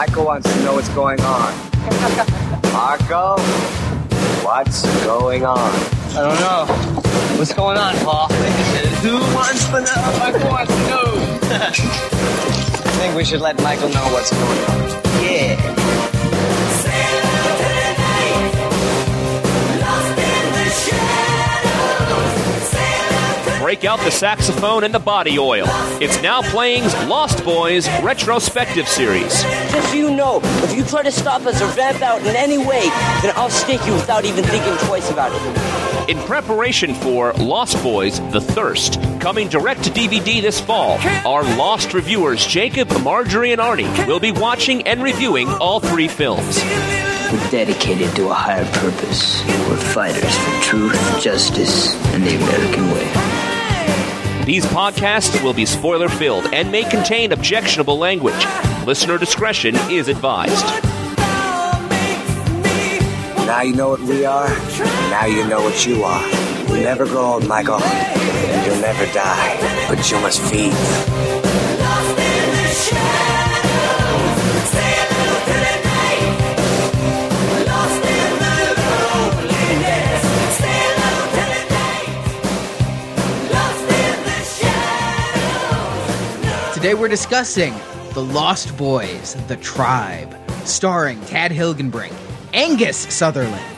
Michael wants to know what's going on. Marco, what's going on? I don't know. What's going on, Paul? Who wants to know? Michael wants to know. I think we should let Michael know what's going on. Yeah. Break out the saxophone and the body oil. It's now playing's Lost Boys retrospective series. Just so you know, if you try to stop us or vamp out in any way, then I'll stick you without even thinking twice about it. In preparation for Lost Boys The Thirst, coming direct to DVD this fall, our Lost reviewers Jacob, Marjorie, and Arnie will be watching and reviewing all three films. We're dedicated to a higher purpose. We're fighters for truth, justice, and the American way. These podcasts will be spoiler filled and may contain objectionable language. Listener discretion is advised. Now you know what we are. Now you know what you are. You'll never grow old, Michael. And you'll never die. But you must feed. Today we're discussing The Lost Boys, The Tribe, starring Tad Hilgenbrink, Angus Sutherland,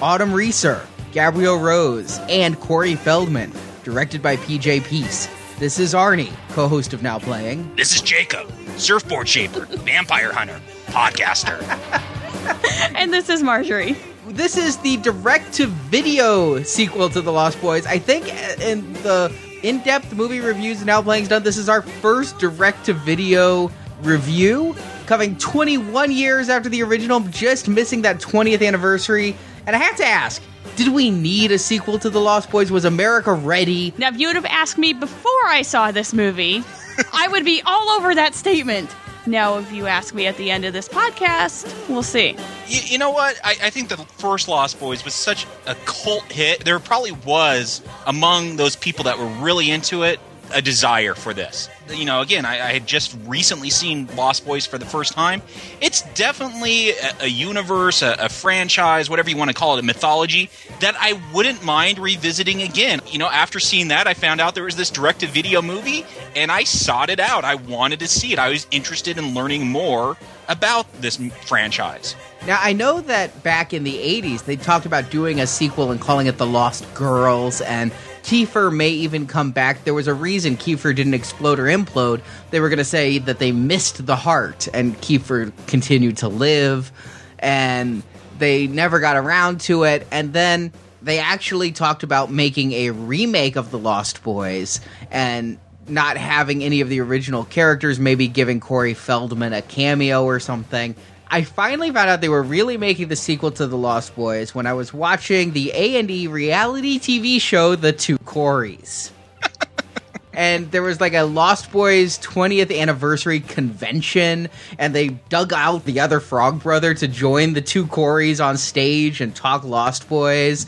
Autumn Reeser, Gabrielle Rose, and Corey Feldman, directed by PJ Pesce. This is Arnie, co-host of Now Playing. This is Jacob, surfboard shaper, vampire hunter, podcaster. And this is Marjorie. This is the direct-to-video sequel to The Lost Boys. I think uh, in the in-depth movie reviews and Now Playing's done, this is our first direct-to-video review, coming 21 years after the original, just missing that 20th anniversary. And I have to ask, did we need a sequel to The Lost Boys? Was America ready? Now, if you would have asked me before I saw this movie, I would be all over that statement. Now, if you ask me at the end of this podcast, we'll see. you, you know what? I, I think the first Lost Boys was such a cult hit. There probably was among those people that were really into it a desire for this. You know, again, I, I had just recently seen Lost Boys for the first time. It's definitely a, a universe, a, a franchise, whatever you want to call it, a mythology that I wouldn't mind revisiting again. You know, after seeing that, I found out there was this direct to video movie and I sought it out. I wanted to see it. I was interested in learning more about this franchise. Now, I know that back in the 80s, they talked about doing a sequel and calling it The Lost Girls, and Kiefer may even come back. There was a reason Kiefer didn't explode or implode. They were going to say that they missed the heart, and Kiefer continued to live, and they never got around to it. And then they actually talked about making a remake of The Lost Boys, and not having any of the original characters, maybe giving Corey Feldman a cameo or something. I finally found out they were really making the sequel to The Lost Boys when I was watching the A&E reality TV show The Two Coreys. and there was like a Lost Boys 20th anniversary convention and they dug out the other Frog brother to join the two Coreys on stage and talk Lost Boys.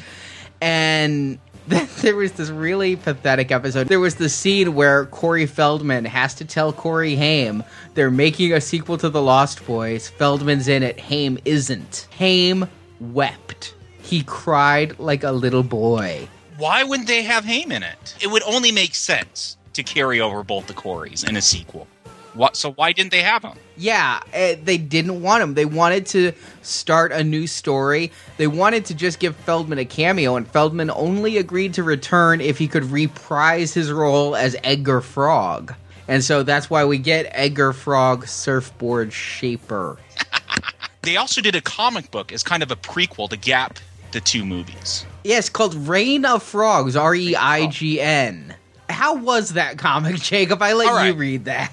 And there was this really pathetic episode. There was the scene where Corey Feldman has to tell Corey Haim they're making a sequel to The Lost Boys. Feldman's in it. Haim isn't. Haim wept. He cried like a little boy. Why wouldn't they have Haim in it? It would only make sense to carry over both the Coreys in a sequel. What? So why didn't they have him? Yeah, eh, they didn't want him. They wanted to start a new story. They wanted to just give Feldman a cameo, and Feldman only agreed to return if he could reprise his role as Edgar Frog. And so that's why we get Edgar Frog Surfboard Shaper. They also did a comic book as kind of a prequel to gap the two movies. Yeah, called Reign of Frogs, R E I G N. How was that comic, Jacob? I let right. you read that.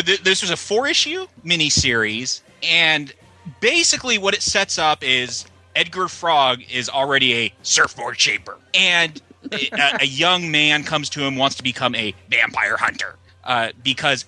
Th- This was a four issue miniseries, and basically what it sets up is Edgar Frog is already a surfboard shaper, and a, a young man comes to him wants to become a vampire hunter uh, because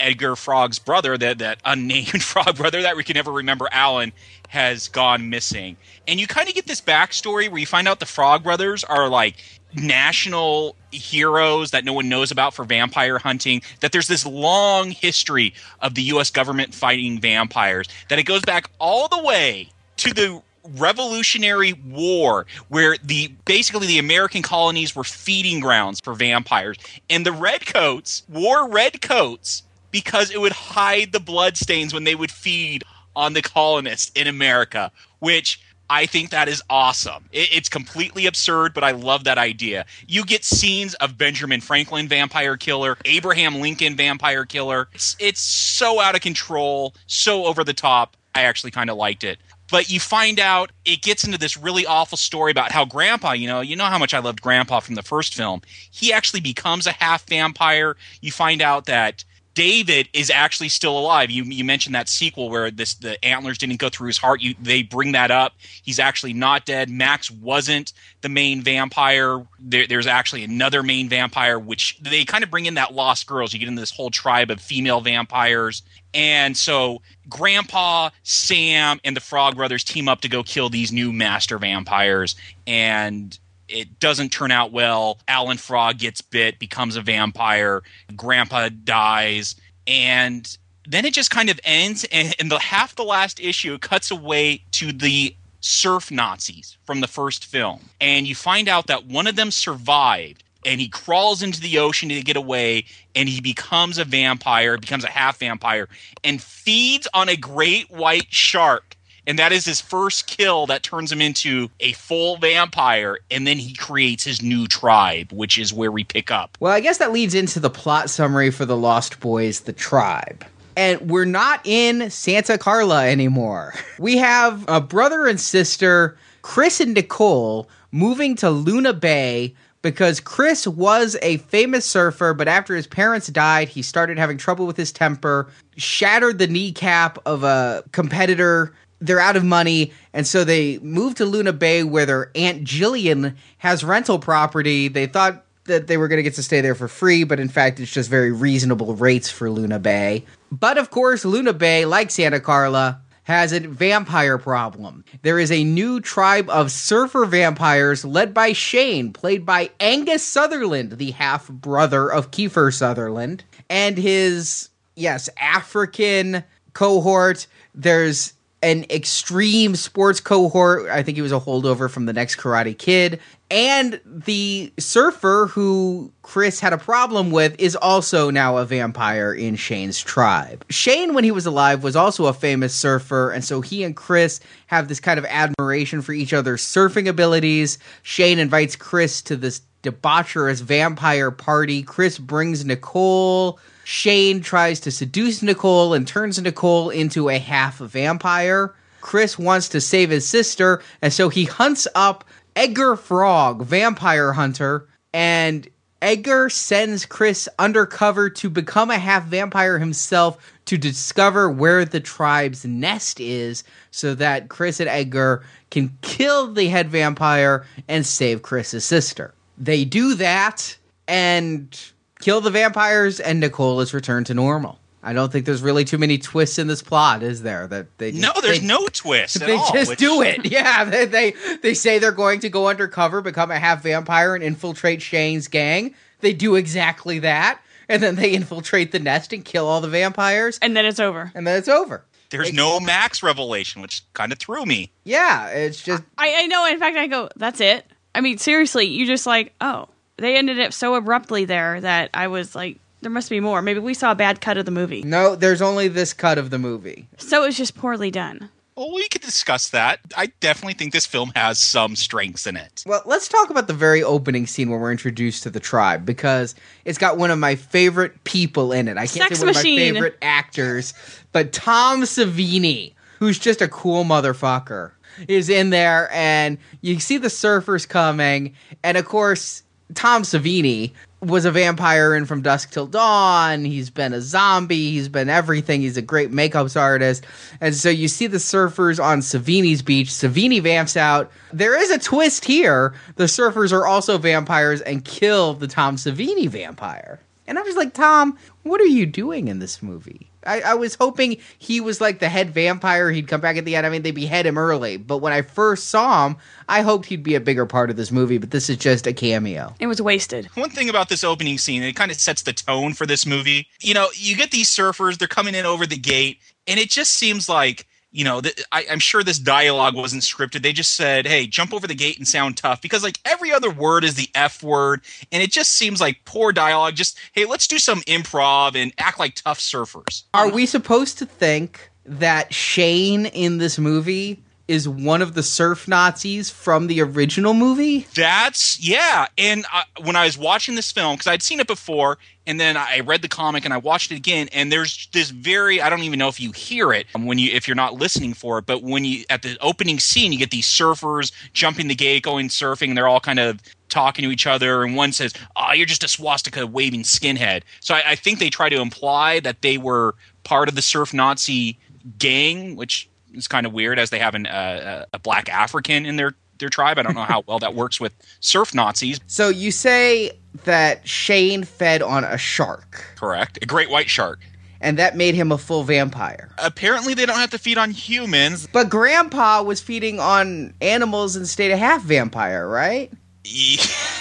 Edgar Frog's brother, that that unnamed frog brother that we can never remember, Alan, has gone missing. And you kind of get this backstory where you find out the Frog brothers are like national heroes that no one knows about for vampire hunting that there's this long history of the US government fighting vampires that it goes back all the way to the revolutionary war where the basically the american colonies were feeding grounds for vampires. And the redcoats wore red coats because it would hide the bloodstains when they would feed on the colonists in america which I think that is awesome. It, it's completely absurd, but I love that idea. You get scenes of Benjamin Franklin vampire killer, Abraham Lincoln vampire killer. It's, it's so out of control, so over the top. I actually kind of liked it. But you find out it gets into this really awful story about how Grandpa, you know, you know how much I loved Grandpa from the first film. He actually becomes a half vampire. You find out that David is actually still alive. You you mentioned that sequel where this the antlers didn't go through his heart. You they bring that up. He's actually not dead. Max wasn't the main vampire. There, there's actually another main vampire, which they kind of bring in that Lost Girls. You get into this whole tribe of female vampires, and so Grandpa, Sam, and the Frog Brothers team up to go kill these new master vampires, and it doesn't turn out well. Alan Frog gets bit, becomes a vampire. Grandpa dies, and then it just kind of ends. And the half the last issue, cuts away to the surf Nazis from the first film, and you find out that one of them survived. And he crawls into the ocean to get away, and he becomes a vampire, becomes a half vampire, and feeds on a great white shark and that is his first kill that turns him into a full vampire and then he creates his new tribe which is where we pick up Well, I guess that leads into the plot summary for the Lost Boys, the tribe. And we're not in Santa Carla anymore. We have a brother and sister, Chris and Nicole, moving to Luna Bay because Chris was a famous surfer, but after his parents died, he started having trouble with his temper, shattered the kneecap of a competitor. They're out of money, and so they moved to Luna Bay where their Aunt Jillian has rental property. They thought that they were going to get to stay there for free, but in fact, it's just very reasonable rates for Luna Bay. But of course, Luna Bay, like Santa Carla, has a vampire problem. There is a new tribe of surfer vampires led by Shane, played by Angus Sutherland, the half brother of Kiefer Sutherland, and his, yes, African cohort. There's an extreme sports cohort. I think he was a holdover from the next Karate Kid. And the surfer who Chris had a problem with is also now a vampire in Shane's tribe. Shane, when he was alive, was also a famous surfer, and so he and Chris have this kind of admiration for each other's surfing abilities. Shane invites Chris to this debaucherous vampire party. Chris brings Nicole. Shane tries to seduce Nicole and turns Nicole into a half vampire. Chris wants to save his sister, and so he hunts up Edgar Frog, vampire hunter, and Edgar sends Chris undercover to become a half vampire himself to discover where the tribe's nest is so that Chris and Edgar can kill the head vampire and save Chris's sister. They do that and kill the vampires, and Nicole is returned to normal. I don't think there's really too many twists in this plot, is there? That they just, no there's they- no twist at they all, just which- do it. Yeah, they, they they say they're going to go undercover, become a half vampire, and infiltrate Shane's gang. They do exactly that, and then they infiltrate the nest and kill all the vampires, And then it's over. and then it's over. there's no max revelation which kind of threw me Yeah, it's just I, I know. In fact, I go, that's it. I mean, seriously, you just like, oh, they ended up so abruptly there that I was like, there must be more. Maybe we saw a bad cut of the movie. no. There's only this cut of the movie. So it was just poorly done. well we could discuss that i definitely think this film has some strengths in it Well, let's talk about the very opening scene where we're introduced to the tribe because it's got one of my favorite people in it. I can't Sex say one machine. of my favorite actors, but Tom Savini, who's just a cool motherfucker, is in there, and you see the surfers coming, and of course, Tom Savini was a vampire in From Dusk Till Dawn. He's been a zombie. He's been everything. He's a great makeups artist. And so you see the surfers on Savini's beach. Savini vamps out. There is a twist here. The surfers are also vampires and kill the Tom Savini vampire. And I was like, Tom, what are you doing in this movie? I, I was hoping he was like the head vampire. He'd come back at the end. I mean, they behead him early. But when I first saw him, I hoped he'd be a bigger part of this movie. But this is just a cameo. It was wasted. One thing about this opening scene, it kind of sets the tone for this movie. You know, you get these surfers, they're coming in over the gate, and it just seems like you know, th- I, am sure this dialogue wasn't scripted. They just said, "Hey, jump over the gate and sound tough," because like every other word is the F word, and it just seems like poor dialogue. Just hey, let's do some improv and act like tough surfers. Are we supposed to think that Shane in this movie is one of the surf Nazis from the original movie? That's yeah. And I, when I was watching this film, because I'd seen it before, and then I read the comic and I watched it again, and there's this very I don't even know if you hear it when you if you're not listening for it, but when you at the opening scene, you get these surfers jumping the gate, going surfing, and they're all kind of talking to each other, and one says, "Oh, you're just a swastika waving skinhead." So I, I think they try to imply that they were part of the surf Nazi gang, which is kind of weird as they have an, uh, a black African in their their tribe. I don't know how well that works with surf Nazis. So you say that Shane fed on a shark. Correct. A great white shark. And that made him a full vampire. Apparently, they don't have to feed on humans. But Grandpa was feeding on animals and stayed a half vampire, right?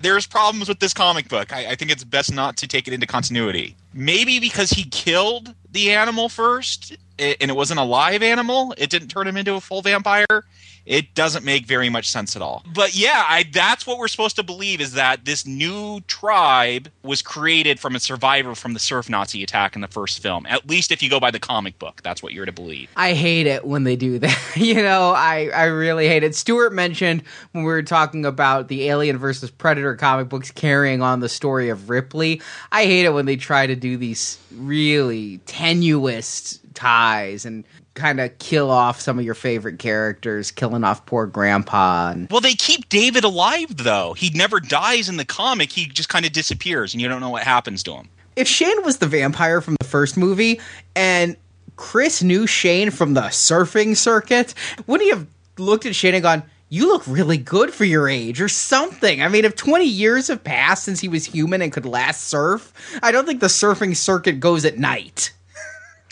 There's problems with this comic book. I, I think it's best not to take it into continuity. Maybe because he killed the animal first and it wasn't a live animal, it didn't turn him into a full vampire it doesn't make very much sense at all. But yeah, I, that's what we're supposed to believe is that this new tribe was created from a survivor from the surf Nazi attack in the first film. At least if you go by the comic book, that's what you're to believe. I hate it when they do that. you know, I, I really hate it. Stuart mentioned when we were talking about the Alien versus Predator comic books carrying on the story of Ripley. I hate it when they try to do these really tenuous ties and kind of kill off some of your favorite characters, killing off poor grandpa. And... Well, they keep David alive though. He never dies in the comic. He just kind of disappears, and you don't know what happens to him. If Shane was the vampire from the first movie, and Chris knew Shane from the surfing circuit, wouldn't he have looked at Shane and gone? You look really good for your age, or something. I mean, if 20 years have passed since he was human and could last surf, I don't think the surfing circuit goes at night.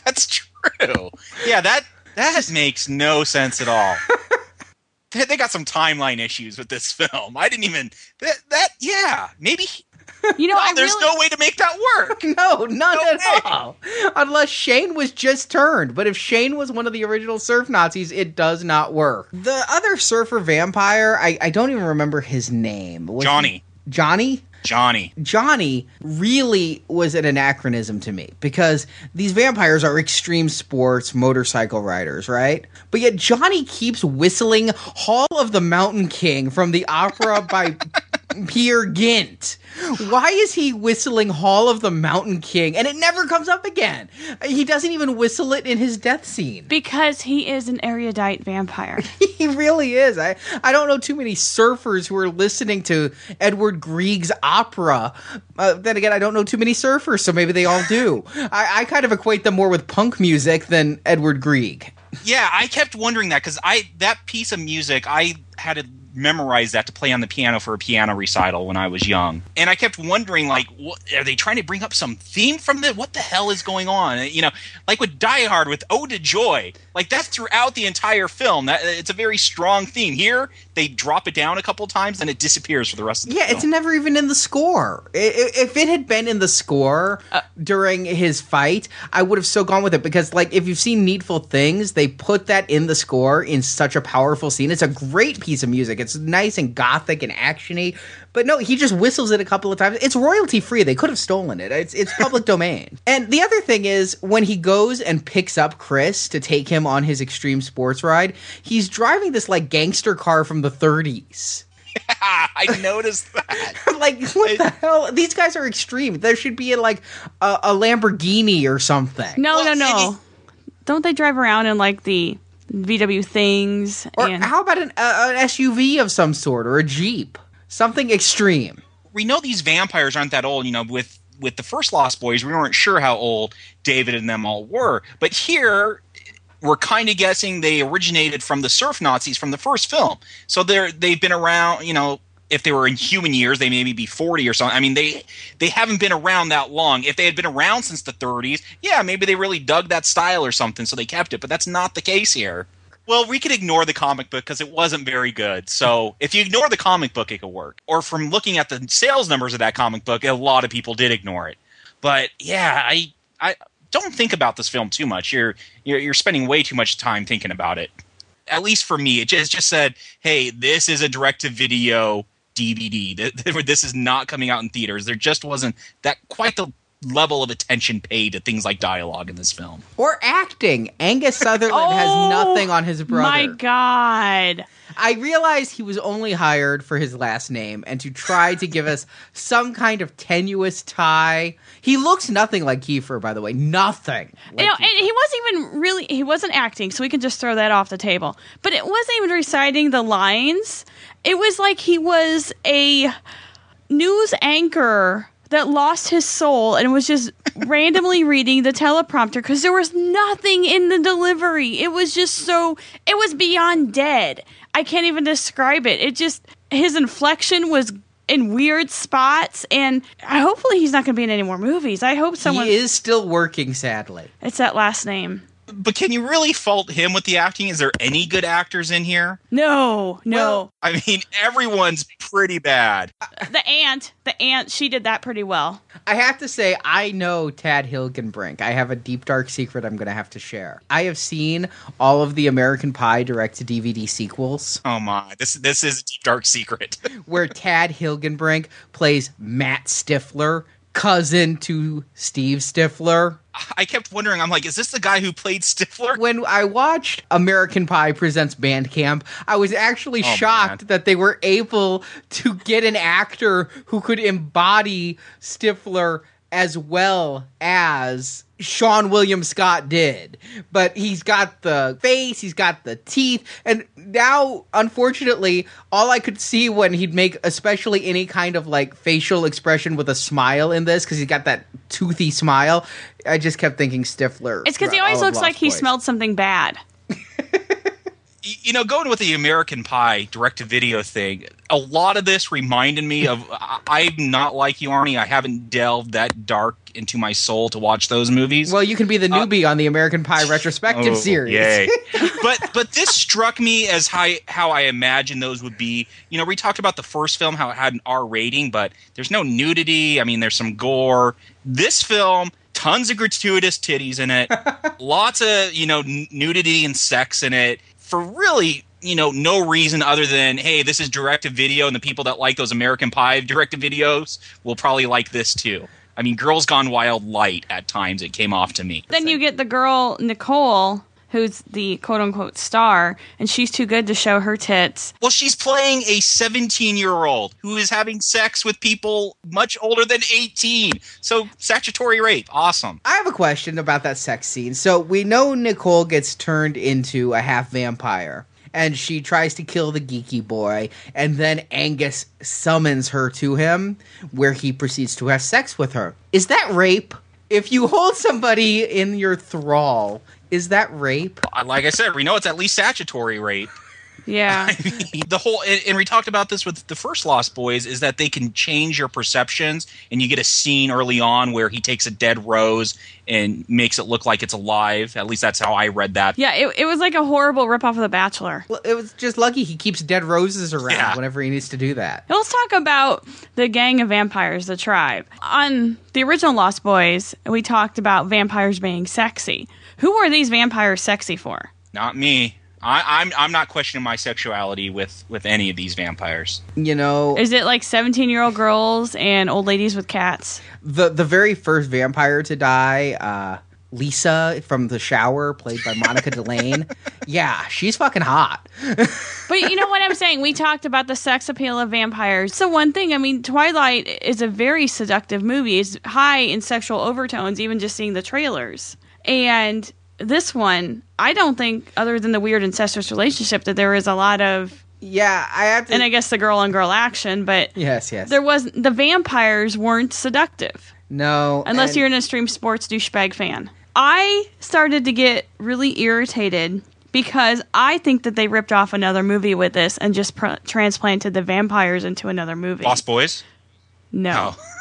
That's true true. Yeah, that that makes no sense at all. they got some timeline issues with this film. I didn't even that. that yeah, maybe. You know, no, there's really, no way to make that work. No, none No at way. all. Unless Shane was just turned. But if Shane was one of the original surf Nazis, it does not work. The other surfer vampire, I, I don't even remember his name. Was Johnny. he- Johnny? Johnny. Johnny really was an anachronism to me because these vampires are extreme sports motorcycle riders, right? But yet Johnny keeps whistling Hall of the Mountain King from the opera by Peer Gynt. Why is he whistling Hall of the Mountain King and it never comes up again? He doesn't even whistle it in his death scene. because he is an erudite vampire. He really is. I, I don't know too many surfers who are listening to Edward Grieg's opera. Uh, then again, I don't know too many surfers, so maybe they all do. I, I kind of equate them more with punk music than Edward Grieg. Yeah, I kept wondering that because I that piece of music I had to memorize that to play on the piano for a piano recital when I was young, and I kept wondering like, what, are they trying to bring up some theme from the? What the hell is going on? You know, like with Die Hard with Ode to Joy, like that's throughout the entire film. That it's a very strong theme. Here they drop it down a couple times and it disappears for the rest of the Yeah, film. it's never even in the score. I- I- If it had been in the score uh. during his fight, I would have so gone with it because, like, if you've seen Needful Things, they put that in the score in such a powerful scene. It's a great piece of music. It's nice and gothic and actiony. But no, he just whistles it a couple of times. It's royalty free. They could have stolen it. It's it's public domain. And the other thing is when he goes and picks up Chris to take him on his extreme sports ride, he's driving this like gangster car from the 30s. I noticed that. like what the hell? These guys are extreme. There should be like a, a Lamborghini or something. No, Well, no, no. maybe- Don't they drive around in like the VW things? Or and how about an, uh, an SUV of some sort or a Jeep? Something extreme. we know these vampires aren't that old. You know, with with the first Lost Boys, we weren't sure how old David and them all were, but here we're kind of guessing they originated from the surf Nazis from the first film. So they're they've been around, you know, if they were in human years, they maybe be 40 or something. I mean, they they haven't been around that long. If they had been around since the 30s, yeah, maybe they really dug that style or something, so they kept it. But that's not the case here. Well, we could ignore the comic book because it wasn't very good. So if you ignore the comic book, it could work. Or from looking at the sales numbers of that comic book, a lot of people did ignore it. But yeah, I I don't think about this film too much. You're you're, you're spending way too much time thinking about it. At least for me, it just, just said, "Hey, this is a direct-to-video DVD. This is not coming out in theaters." There just wasn't that quite the level of attention paid to things like dialogue in this film. Or acting. Angus Sutherland has Oh, nothing on his brother. My God. I realized he was only hired for his last name and to try to give us some kind of tenuous tie. He looks nothing like Kiefer, by the way. Nothing. Like you know, and he wasn't even really he wasn't acting, so we can just throw that off the table. But it wasn't even reciting the lines. It was like he was a news anchor that lost his soul and was just randomly reading the teleprompter because there was nothing in the delivery. It was just so it was beyond dead. I can't even describe it. It just his inflection was in weird spots and hopefully he's not going to be in any more movies. I hope someone he is still working, sadly. it's that last name. But can you really fault him with the acting? Is there any good actors in here? No, no. Well- I mean, everyone's pretty bad. the aunt, the aunt, she did that pretty well. I have to say, I know Tad Hilgenbrink. I have a deep, dark secret I'm going to have to share. I have seen all of the American Pie direct to DVD sequels Oh my, this this is a deep dark secret. where Tad Hilgenbrink plays Matt Stifler, cousin to Steve Stifler. I kept wondering. I'm like, is this the guy who played Stifler? when I watched American Pie Presents Bandcamp, I was actually Oh, shocked man. that they were able to get an actor who could embody Stifler as well as Seann William Scott did. But he's got the face, he's got the teeth, and now, unfortunately, all I could see when he'd make, especially any kind of like facial expression with a smile in this, because he's got that toothy smile, I just kept thinking Stifler. It's because he always looks like he Boys. smelled something bad. You know, going with the American Pie direct to video thing, a lot of this reminded me of. I- I'm not like you, Arnie. I haven't delved that dark into my soul to watch those movies. Well, you can be the uh, newbie on the American Pie retrospective Oh, series. Yay. but but this struck me as how how I imagine those would be. You know, we talked about the first film how it had an R rating, but there's no nudity. I mean, there's some gore. This film, tons of gratuitous titties in it, lots of you know n- nudity and sex in it for really. You know, no reason other than hey, this is direct to video, and the people that like those American Pie direct to videos will probably like this too. I mean, Girls Gone Wild light at times it came off to me. Then you get the girl Nicole, who's the quote unquote star, and she's too good to show her tits. Well, she's playing a 17 year old who is having sex with people much older than 18. So, statutory rape. Awesome. I have a question about that sex scene. So we know Nicole gets turned into a half vampire. And she tries to kill the geeky boy, and then Angus summons her to him, where he proceeds to have sex with her. Is that rape? If you hold somebody in your thrall, is that rape? Uh, Like I said, we know it's at least statutory rape. Yeah. the whole, and, and we talked about this with the first Lost Boys, is that they can change your perceptions, and you get a scene early on where he takes a dead rose and makes it look like it's alive. At least that's how I read that. yeah, it, it was like a horrible ripoff of The Bachelor. Well, it was just lucky he keeps dead roses around Yeah. whenever he needs to do that. Now let's talk about the gang of vampires, the tribe. On the original Lost Boys, we talked about vampires being sexy. Who are these vampires sexy for? Not me. I, I'm I'm not questioning my sexuality with with any of these vampires. You know, Is it like 17 year old girls and old ladies with cats? the the very first vampire to die, uh, Lisa from The Shower, played by Monica Delane. Yeah, she's fucking hot. But you know what I'm saying? We talked about the sex appeal of vampires. So one thing, I mean, Twilight is a very seductive movie. It's high in sexual overtones, even just seeing the trailers. And this one, I don't think, other than the weird incestuous relationship, that there is a lot of, Yeah, I have to. and I guess the girl on girl action, but yes, yes. there was the vampires weren't seductive no, unless and- you're an extreme sports douchebag fan. I started to get really irritated because I think that they ripped off another movie with this and just pr- transplanted the vampires into another movie. Lost Boys. No. Oh.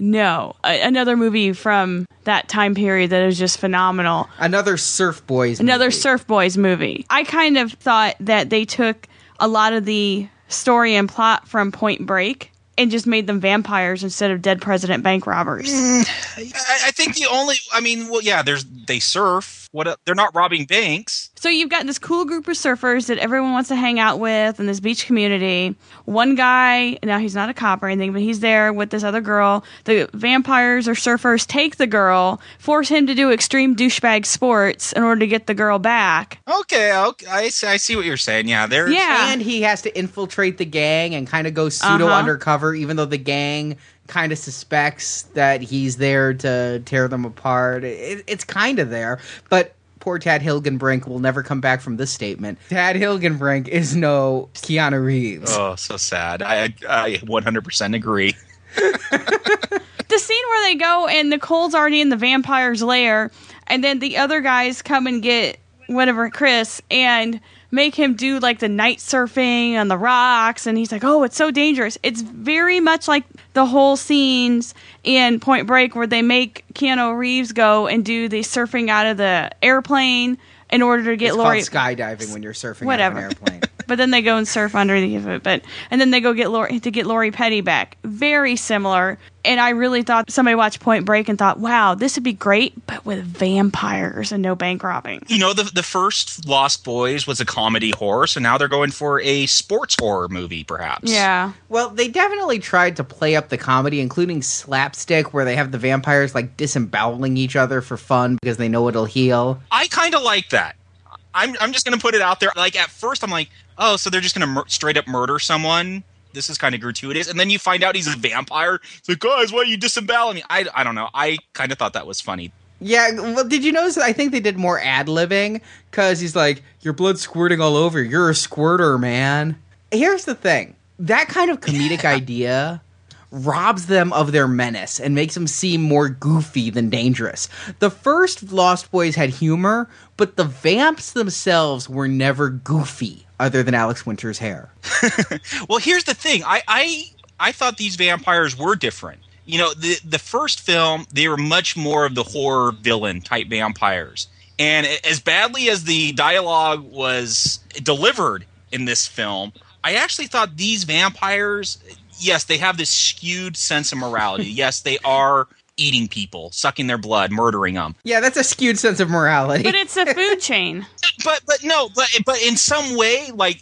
No, a- another movie from that time period that is just phenomenal. Another Surf Boys. Another movie. Surf Boys movie. I kind of thought that they took a lot of the story and plot from Point Break and just made them vampires instead of dead president bank robbers. Mm, I, I think the only. I mean, well, yeah. There's they surf. What? a- They're not robbing banks. So you've got this cool group of surfers that everyone wants to hang out with in this beach community. One guy, now he's not a cop or anything, but he's there with this other girl. The vampires or surfers take the girl, force him to do extreme douchebag sports in order to get the girl back. Okay, okay. I, see- I see what you're saying. Yeah, there's. Yeah. And he has to infiltrate the gang and kind of go pseudo Uh-huh. undercover, even though the gang kind of suspects that he's there to tear them apart. It, it's kind of there, but poor Tad Hilgenbrink will never come back from this statement. Tad Hilgenbrink is no Keanu Reeves. Oh, so sad. I I 100% agree. the scene where they go and Nicole's already in the vampire's lair, and then the other guys come and get whatever Chris and make him do like the night surfing on the rocks, and he's like, "Oh, it's so dangerous." It's very much like the whole scenes in Point Break where they make Keanu Reeves go and do the surfing out of the airplane in order to get it's Lori. skydiving when you're surfing Whatever. out of an airplane. But then they go and surf underneath it. But and then they go get Lori to get Lori Petty back. Very similar. And I really thought somebody watched Point Break and thought, wow, this would be great, but with vampires and no bank robbing. You know, the the first Lost Boys was a comedy horror, so now they're going for a sports horror movie, perhaps. Yeah. Well, they definitely tried to play up the comedy, including slapstick, where they have the vampires like disemboweling each other for fun because they know it'll heal. I kind of like that. I'm I'm just gonna put it out there. Like at first, I'm like, oh, so they're just gonna mur- straight up murder someone. This is kind of gratuitous, and then you find out he's a vampire. It's like, guys, why are you disemboweling me? I, I don't know. I kind of thought that was funny. Yeah, well, did you notice? I think they did more ad libbing because he's like, "Your blood's squirting all over. You're a squirter, man." Here's the thing: that kind of comedic idea robs them of their menace and makes them seem more goofy than dangerous. The first Lost Boys had humor, but the vamps themselves were never goofy, other than Alex Winter's hair. Well, here's the thing. I I I thought these vampires were different. You know, the the first film they were much more of the horror villain type vampires, and as badly as the dialogue was delivered in this film, I actually thought these vampires. Yes, they have this skewed sense of morality. yes, they are eating people, sucking their blood, murdering them. Yeah, that's a skewed sense of morality. But it's a food chain. but but no, but but in some way, like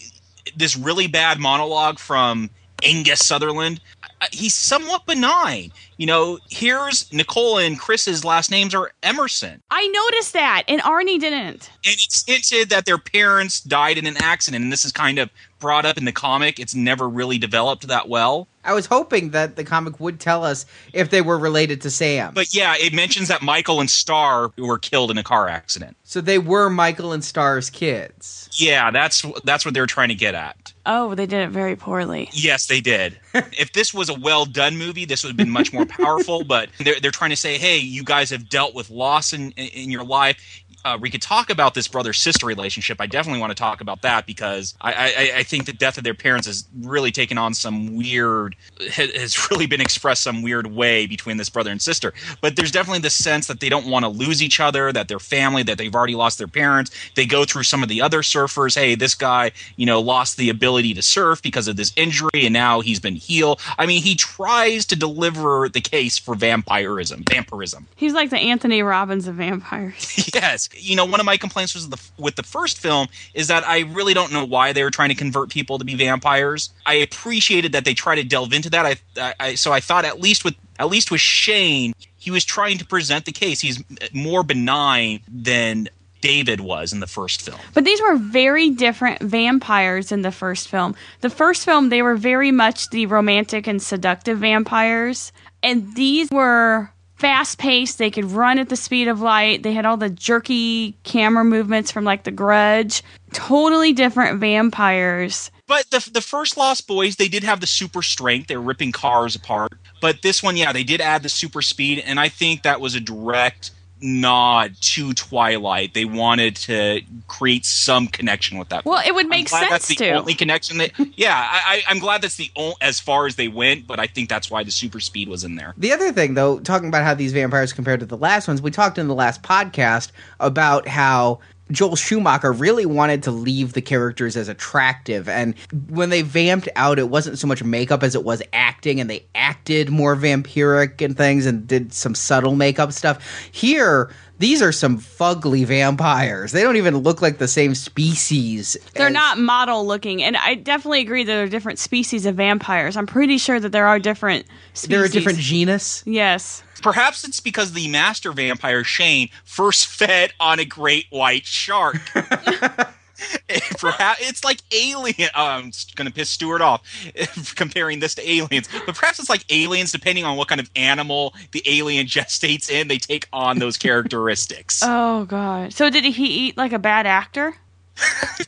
this really bad monologue from Angus Sutherland, uh, he's somewhat benign. You know, here's Nicole and Chris's last names are Emerson, I noticed that, and Arnie didn't. and it's hinted that their parents died in an accident, and this is kind of brought up in the comic. It's never really developed that well. I was hoping that the comic would tell us if they were related to Sam. But yeah, it mentions that Michael and Star were killed in a car accident. so they were Michael and Star's kids. Yeah, that's that's what they're trying to get at. Oh, they did it very poorly. Yes, they did. if this was a well done movie, this would have been much more powerful. But they're they're trying to say, hey, you guys have dealt with loss in in your life. Uh, we could talk about this brother sister relationship. I definitely want to talk about that because I, I, I think the death of their parents has really taken on some weird, has really been expressed some weird way between this brother and sister. But there's definitely the sense that they don't want to lose each other, that their family, that they've already lost their parents. They go through some of the other surfers. Hey, this guy, you know, lost the ability to surf because of this injury, and now he's been healed. I mean, he tries to deliver the case for vampirism, vampirism. He's like the Anthony Robbins of vampires. yes, you know, one of my complaints was the, with the first film is that I really don't know why they were trying to convert people to be vampires. I appreciated that they tried to delve into that. I, I, I so I thought at least with at least with Shane, he was trying to present the case. He's uh, more benign than David was in the first film. But these were very different vampires in the first film. The first film, they were very much the romantic and seductive vampires. And these were fast paced. They could run at the speed of light. They had all the jerky camera movements from like The Grudge. Totally different vampires. But the the first Lost Boys, they did have the super strength. They were ripping cars apart. But this one, yeah, they did add the super speed, and I think that was a direct nod to Twilight. They wanted to create some connection with that. Well, it would I'm make glad sense That's the to. only connection that. Yeah, I, I, I'm glad that's the only, as far as they went, but I think that's why the super speed was in there. The other thing, though, talking about how these vampires compared to the last ones, we talked in the last podcast about how Joel Schumacher really wanted to leave the characters as attractive. And when they vamped out, it wasn't so much makeup as it was acting, and they acted more vampiric and things and did some subtle makeup stuff. Here, these are some fugly vampires. They don't even look like the same species. They're as- not model looking, and I definitely agree that there are different species of vampires. I'm pretty sure that there are different species. They're a different genus. Yes. Perhaps it's because the master vampire Shane first fed on a great white shark. perhaps it's like alien. Oh, I'm going to piss Stuart off comparing this to aliens, but perhaps it's like aliens. Depending on what kind of animal the alien gestates in, they take on those characteristics. Oh god. So did he eat like a bad actor?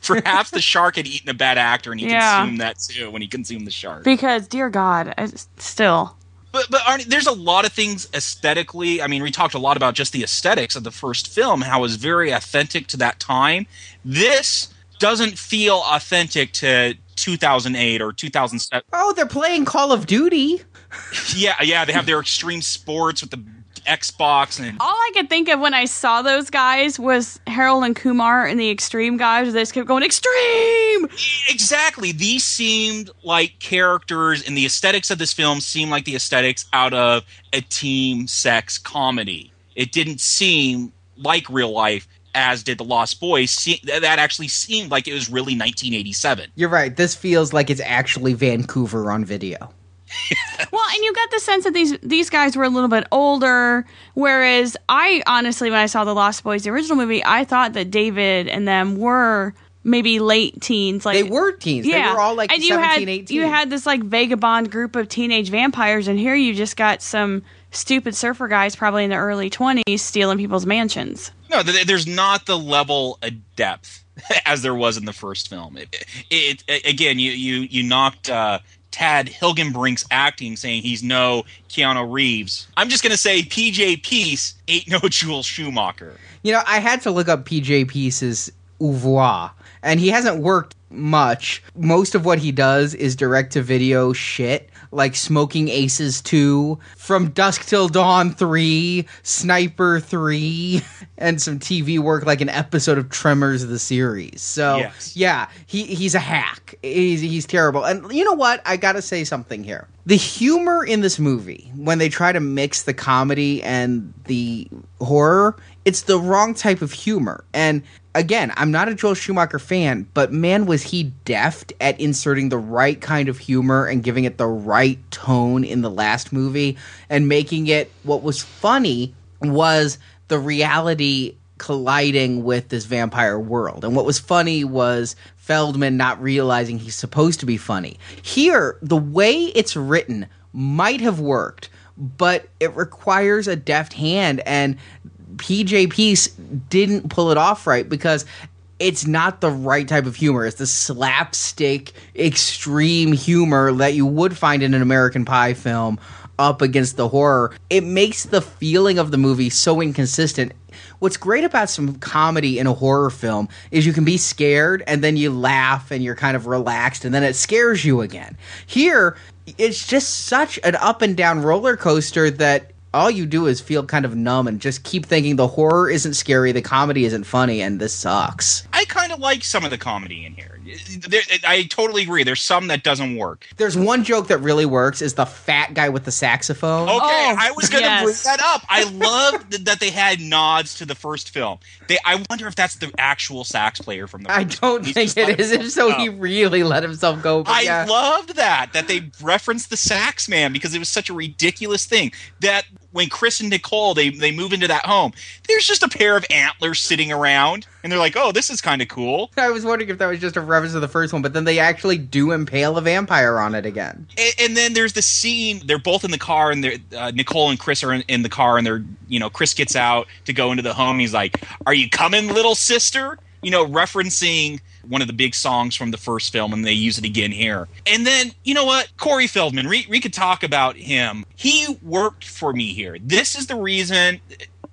perhaps the shark had eaten a bad actor, and he Yeah. consumed that too when he consumed the shark. Because dear God, I, still. But but Arnie, there's a lot of things aesthetically. I mean, we talked a lot about just the aesthetics of the first film, how it was very authentic to that time. This doesn't feel authentic to 2008 or 2007. Oh, they're playing Call of Duty. Yeah, yeah, they have their extreme sports with the Xbox and All I could think of when I saw those guys was Harold and Kumar and the Extreme guys. They just kept going extreme. exactly these seemed like characters and the aesthetics of this film seemed like the aesthetics out of a team sex comedy it didn't seem like real life as did the lost boys Se- that actually seemed like it was really 1987 You're right. This feels like it's actually Vancouver on video. Well, and you got the sense that these these guys were a little bit older. Whereas I honestly, when I saw the Lost Boys, the original movie, I thought that David and them were maybe late teens. Like They were teens. yeah, They were all like and 17, you had 18. you had this like vagabond group of teenage vampires, and here you just got some stupid surfer guys, probably in their early twenties, stealing people's mansions. no th- there's not the level of depth as there was in the first film it, it, it again you you you knocked uh Tad Hilgenbrink's acting, saying he's no Keanu Reeves. I'm just gonna say PJ Pesce ain't no Joel Schumacher. You know, I had to look up PJ Pesce's oeuvre, and he hasn't worked much. Most of what he does is direct to video shit, like Smoking Aces 2, From Dusk Till Dawn 3, Sniper 3, and some TV work like an episode of Tremors the series. So, Yes. yeah, he he's a hack. He's he's terrible. And you know what? I got to say something here. The humor in this movie when they try to mix the comedy and the horror, it's the wrong type of humor. And again, I'm not a Joel Schumacher fan, but man was he deft at inserting the right kind of humor and giving it the right tone in the last movie and making it what was funny was the reality colliding with this vampire world. And what was funny was Feldman not realizing he's supposed to be funny. Here, the way it's written might have worked, but it requires a deft hand and PJ Pesce didn't pull it off right because it's not the right type of humor. It's the slapstick, extreme humor that you would find in an American Pie film up against the horror. It makes the feeling of the movie so inconsistent. What's great about some comedy in a horror film is you can be scared and then you laugh and you're kind of relaxed and then it scares you again. Here, it's just such an up and down roller coaster that all you do is feel kind of numb and just keep thinking the horror isn't scary, the comedy isn't funny, and this sucks. I kind of like some of the comedy in here. There, I totally agree. There's some that doesn't work. There's one joke that really works is the fat guy with the saxophone. Okay, Oh, I was going to yes. bring that up. I love that they had nods to the first film. They, I wonder if that's the actual sax player from the. I don't film. Think it is. If so, go. he oh. really let himself go. I yeah. loved that that they referenced the sax man because it was such a ridiculous thing that when Chris and Nicole they they move into that home, there's just a pair of antlers sitting around, and they're like, "Oh, this is kind of cool." I was wondering if that was just a reference to the first one, but then they actually do impale a vampire on it again. And, and then there's the scene; they're both in the car, and they're, uh, Nicole and Chris are in, in the car, and they're you know Chris gets out to go into the home. He's like, "Are you coming, little sister?" You know, referencing one of the big songs from the first film, and they use it again here. And then, you know what? Corey Feldman, we, we could talk about him. He worked for me here. This is the reason.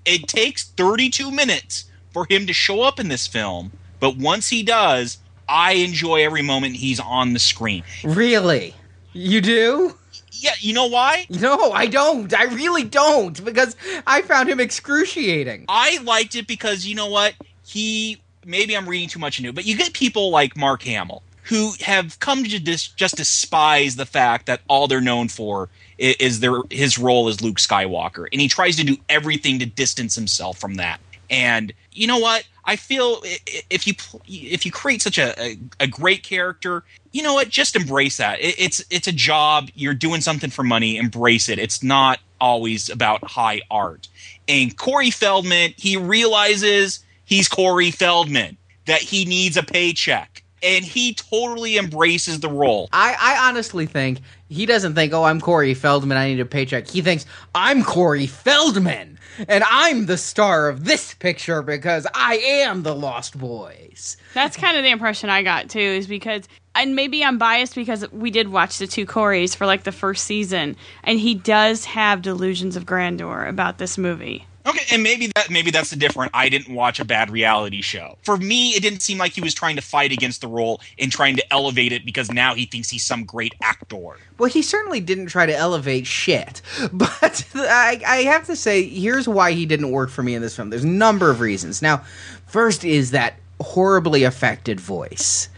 It takes 32 minutes for him to show up in this film, but once he does, I enjoy every moment he's on the screen. Really? You do? Yeah, you know why? No, I don't. I really don't because I found him excruciating. I liked it because you know what? He maybe I'm reading too much into it, but you get people like Mark Hamill who have come to dis- just despise the fact that all they're known for is, is their his role as Luke Skywalker, and he tries to do everything to distance himself from that. And you know what? I feel if you if you create such a, a, a great character, you know what? Just embrace that. It, it's it's a job. You're doing something for money. Embrace it. It's not always about high art. And Corey Feldman, he realizes he's Corey Feldman that he needs a paycheck, and he totally embraces the role. I, I honestly think he doesn't think, oh, I'm Corey Feldman, I need a paycheck. He thinks, I'm Corey Feldman, and I'm the star of this picture because I am the Lost Boys. That's kind of the impression I got too, is because, and maybe I'm biased because we did watch the two Corys for like the first season, and he does have delusions of grandeur about this movie. Okay, and maybe that maybe that's the different. I didn't watch a bad reality show. For me, it didn't seem like he was trying to fight against the role and trying to elevate it because now he thinks he's some great actor. Well, he certainly didn't try to elevate shit. But I, I have to say, here's why he didn't work for me in this film. There's a number of reasons. Now, first is that horribly affected voice.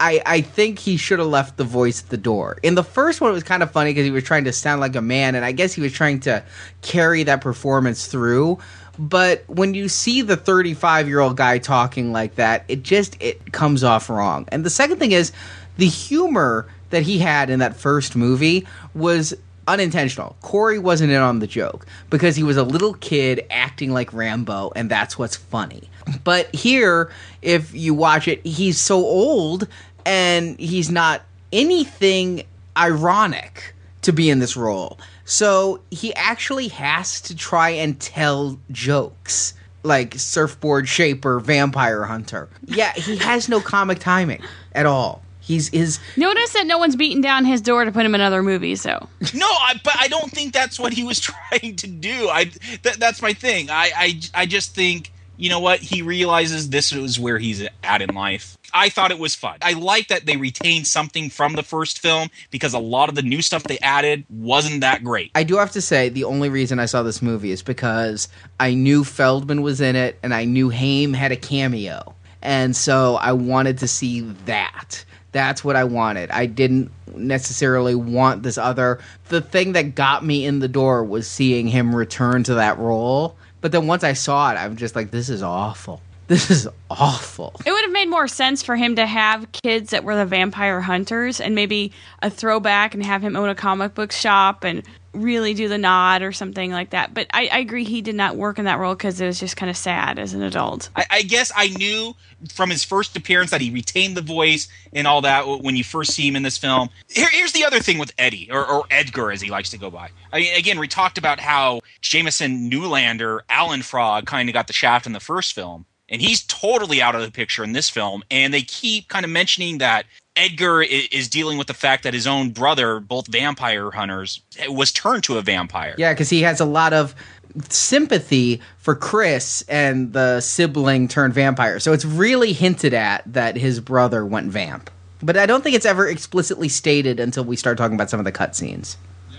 I, I think he should have left the voice at the door. In the first one, it was kind of funny because he was trying to sound like a man, and I guess he was trying to carry that performance through. But when you see the 35 year old guy talking like that, it just it comes off wrong. And the second thing is the humor that he had in that first movie was unintentional. Corey wasn't in on the joke because he was a little kid acting like Rambo, and that's what's funny. But here, if you watch it, he's so old and he's not anything ironic to be in this role. So he actually has to try and tell jokes like surfboard shaper, vampire hunter. Yeah, he has no comic timing at all. He's his Notice that no one's beating down his door to put him in other movies, though. No, I, but I don't think that's what he was trying to do. I th- that's my thing. I, I I just think you know what he realizes this is where he's at in life. I thought it was fun. I like that they retained something from the first film because a lot of the new stuff they added wasn't that great. I do have to say the only reason I saw this movie is because I knew Feldman was in it and I knew Haim had a cameo. And so I wanted to see that. That's what I wanted. I didn't necessarily want this other. The thing that got me in the door was seeing him return to that role. But then once I saw it, I'm just like, this is awful. This is awful. It would have made more sense for him to have kids that were the vampire hunters and maybe a throwback and have him own a comic book shop and really do the nod or something like that. But I, I agree he did not work in that role because it was just kind of sad as an adult. I, I guess I knew from his first appearance that he retained the voice and all that when you first see him in this film. Here, here's the other thing with Eddie, or, or Edgar as he likes to go by. I mean, again, we talked about how Jamison Newlander, Alan Frog, kind of got the shaft in the first film. And he's totally out of the picture in this film. And they keep kind of mentioning that Edgar is dealing with the fact that his own brother, both vampire hunters, was turned to a vampire. Yeah, because he has a lot of sympathy for Chris and the sibling turned vampire. So it's really hinted at that his brother went vamp. But I don't think it's ever explicitly stated until we start talking about some of the cutscenes.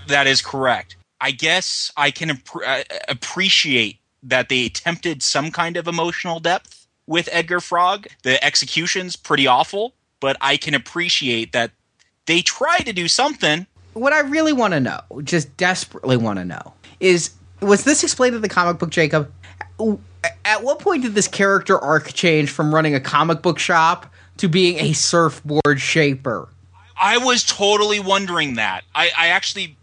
That is correct. I guess I can appre- uh, appreciate that they attempted some kind of emotional depth with Edgar Frog. The execution's pretty awful, but I can appreciate that they tried to do something. What I really want to know, just desperately want to know, is was this explained in the comic book, Jacob? At what point did this character arc change from running a comic book shop to being a surfboard shaper? I was totally wondering that. I, I actually,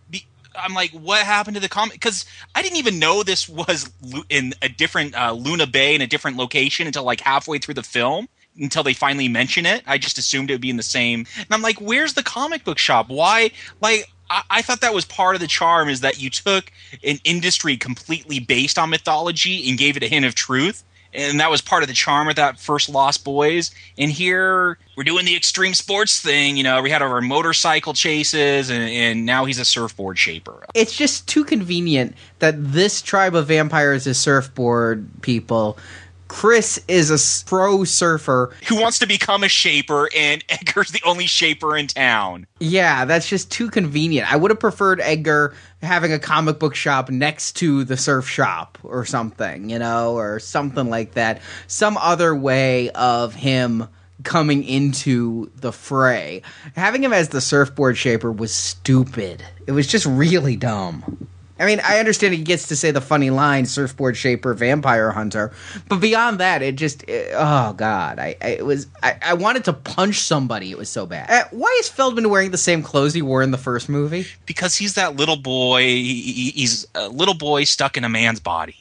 I'm like, what happened to the comic? Because I didn't even know this was in a different uh, Luna Bay in a different location until like halfway through the film. Until they finally mention it, I just assumed it would be in the same. And I'm like, where's the comic book shop? Why? Like, I, I thought that was part of the charm is that you took an industry completely based on mythology and gave it a hint of truth. And that was part of the charm of that first Lost Boys. And here we're doing the extreme sports thing. You know, we had our motorcycle chases, and, and now he's a surfboard shaper. It's just too convenient that this tribe of vampires is surfboard people. Chris is a pro surfer. Who wants to become a shaper, and Edgar's the only shaper in town. Yeah, that's just too convenient. I would have preferred Edgar having a comic book shop next to the surf shop or something, you know, or something like that. Some other way of him coming into the fray. Having him as the surfboard shaper was stupid. It was just really dumb. I mean, I understand he gets to say the funny line, surfboard shaper, vampire hunter, but beyond that, it just, it, oh god, I, I, it was, I, I wanted to punch somebody. It was so bad. Uh, why is Feldman wearing the same clothes he wore in the first movie? Because he's that little boy. He, he's a little boy stuck in a man's body.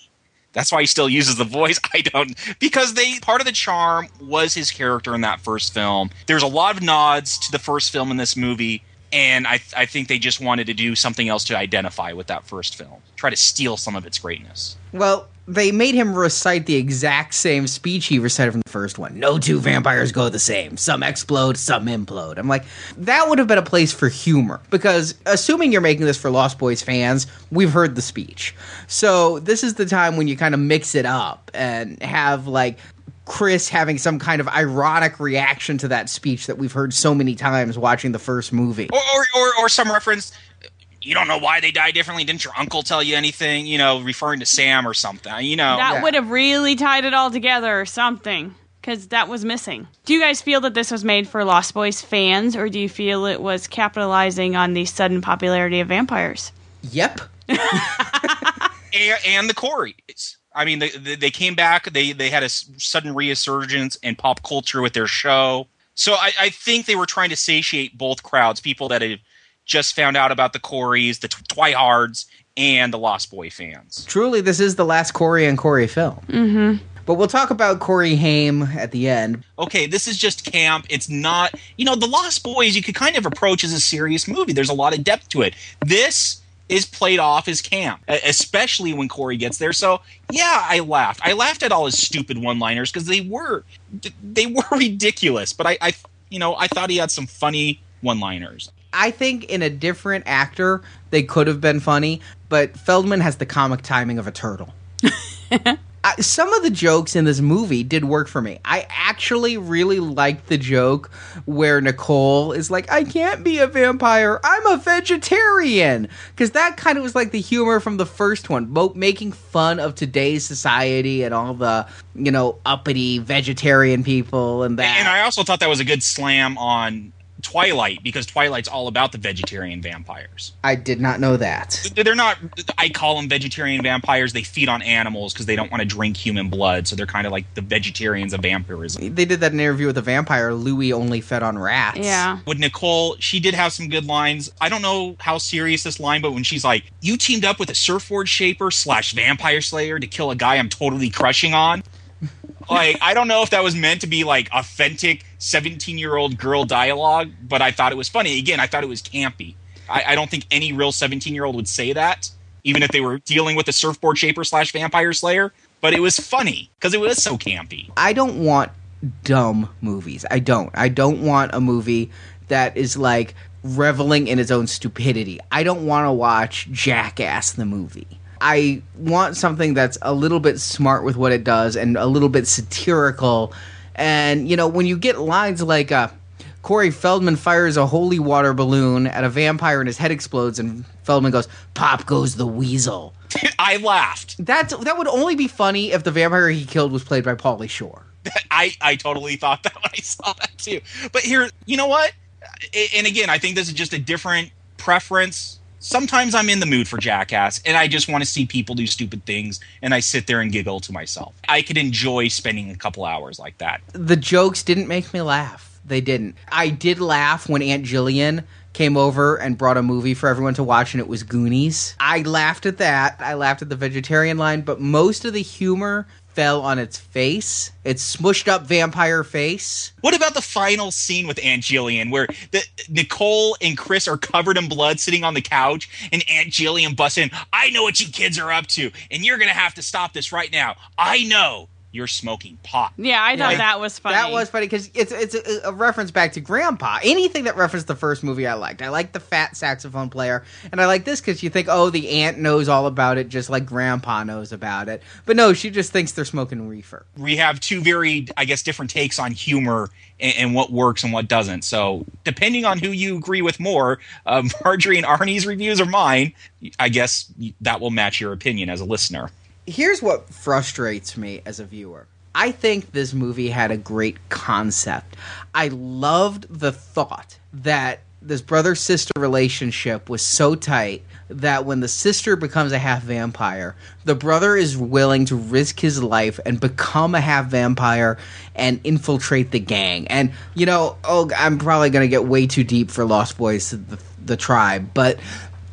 That's why he still uses the voice. I don't because they part of the charm was his character in that first film. There's a lot of nods to the first film in this movie and I, I think they just wanted to do something else to identify with that first film, try to steal some of its greatness. Well, they made him recite the exact same speech he recited from the first one. No two vampires go the same. Some explode, some implode. I'm like, that would have been a place for humor because assuming you're making this for Lost Boys fans, we've heard the speech. So this is the time when you kind of mix it up and have like Chris having some kind of ironic reaction to that speech that we've heard so many times watching the first movie. Or, or, or, or some reference, you don't know why they die differently. Didn't your uncle tell you anything? You know, referring to Sam or something. You know, That Yeah. would have really tied it all together or something. Because that was missing. Do you guys feel that this was made for Lost Boys fans, or do you feel it was capitalizing on the sudden popularity of vampires? Yep. and, and the Coreys. I mean, they, they they came back. They they had a sudden resurgence in pop culture with their show. So I, I think they were trying to satiate both crowds: people that had just found out about the Coreys, the Tw- Twihards, and the Lost Boy fans. Truly, this is the last Corey and Corey film. Mm-hmm. But we'll talk about Corey Haim at the end. okay, this is just camp. It's not, you know, The Lost Boys, you could kind of approach as a serious movie. There's a lot of depth to it. This is played off as camp, especially when Corey gets there. So, yeah, I laughed. I laughed at all his stupid one liners because they were, they were ridiculous. But I, I, you know, I thought he had some funny one liners. I think in a different actor, they could have been funny, but Feldman has the comic timing of a turtle. Some of the jokes in this movie did work for me. I actually really liked the joke where Nicole is like, I can't be a vampire, I'm a vegetarian. Because that kind of was like the humor from the first one, both making fun of today's society and all the, you know, uppity vegetarian people and that. And I also thought that was a good slam on Twilight because Twilight's all about the vegetarian vampires. I did not know that. they're not i call them vegetarian vampires they feed on animals because they don't want to drink human blood so they're kind of like the vegetarians of vampirism They did that in an interview with a vampire. Louis only fed on rats. Yeah. with nicole she did have some good lines i don't know how serious this line but when she's like you teamed up with a surfboard shaper slash vampire slayer to kill a guy i'm totally crushing on like i don't know if that was meant to be like authentic 17 year old girl dialogue but i thought it was funny again i thought it was campy i, I don't think any real 17 year old would say that even if they were dealing with a surfboard shaper slash vampire slayer but it was funny because it was so campy I don't want dumb movies. I don't. I don't want a movie that is like reveling in its own stupidity. I don't want to watch Jackass the movie. I want something that's a little bit smart with what it does and a little bit satirical. And you know, when you get lines like uh Corey Feldman fires a holy water balloon at a vampire and his head explodes and Feldman goes, "Pop goes the weasel." i laughed That's that would only be funny if the vampire he killed was played by Pauly Shore. I, I totally thought that when I saw that too. But here, you know what? And again, I think this is just a different preference. Sometimes I'm in the mood for Jackass and I just want to see people do stupid things and I sit there and giggle to myself. I could enjoy spending a couple hours like that. the jokes didn't make me laugh. They didn't. I did laugh when Aunt Jillian came over and brought a movie for everyone to watch, and it was Goonies. I laughed at that. I laughed at the vegetarian line, but most of the humor fell on its face. Its smushed up vampire face. What about the final scene with Aunt Jillian where the, Nicole and Chris are covered in blood sitting on the couch and Aunt Jillian busts in, I know what you kids are up to and you're to have to stop this right now. I know you're smoking pot. Yeah, I thought Yeah. that was funny. That was funny because it's it's a, a reference back to Grandpa. Anything that referenced the first movie, I liked. I liked the fat saxophone player, and I like this because you think, oh, the aunt knows all about it, just like Grandpa knows about it. But no, she just thinks they're smoking reefer. we have two very, I guess, different takes on humor and, and what works and what doesn't. So, depending on who you agree with more, uh, Marjorie and Arnie's reviews or mine, I guess that will match your opinion as a listener. Here's what frustrates me as a viewer. I think this movie had a great concept. I loved the thought that this brother sister relationship was so tight that when the sister becomes a half vampire, the brother is willing to risk his life and become a half vampire and infiltrate the gang. And, you know, oh, I'm probably going to get way too deep for Lost Boys, the, the tribe, but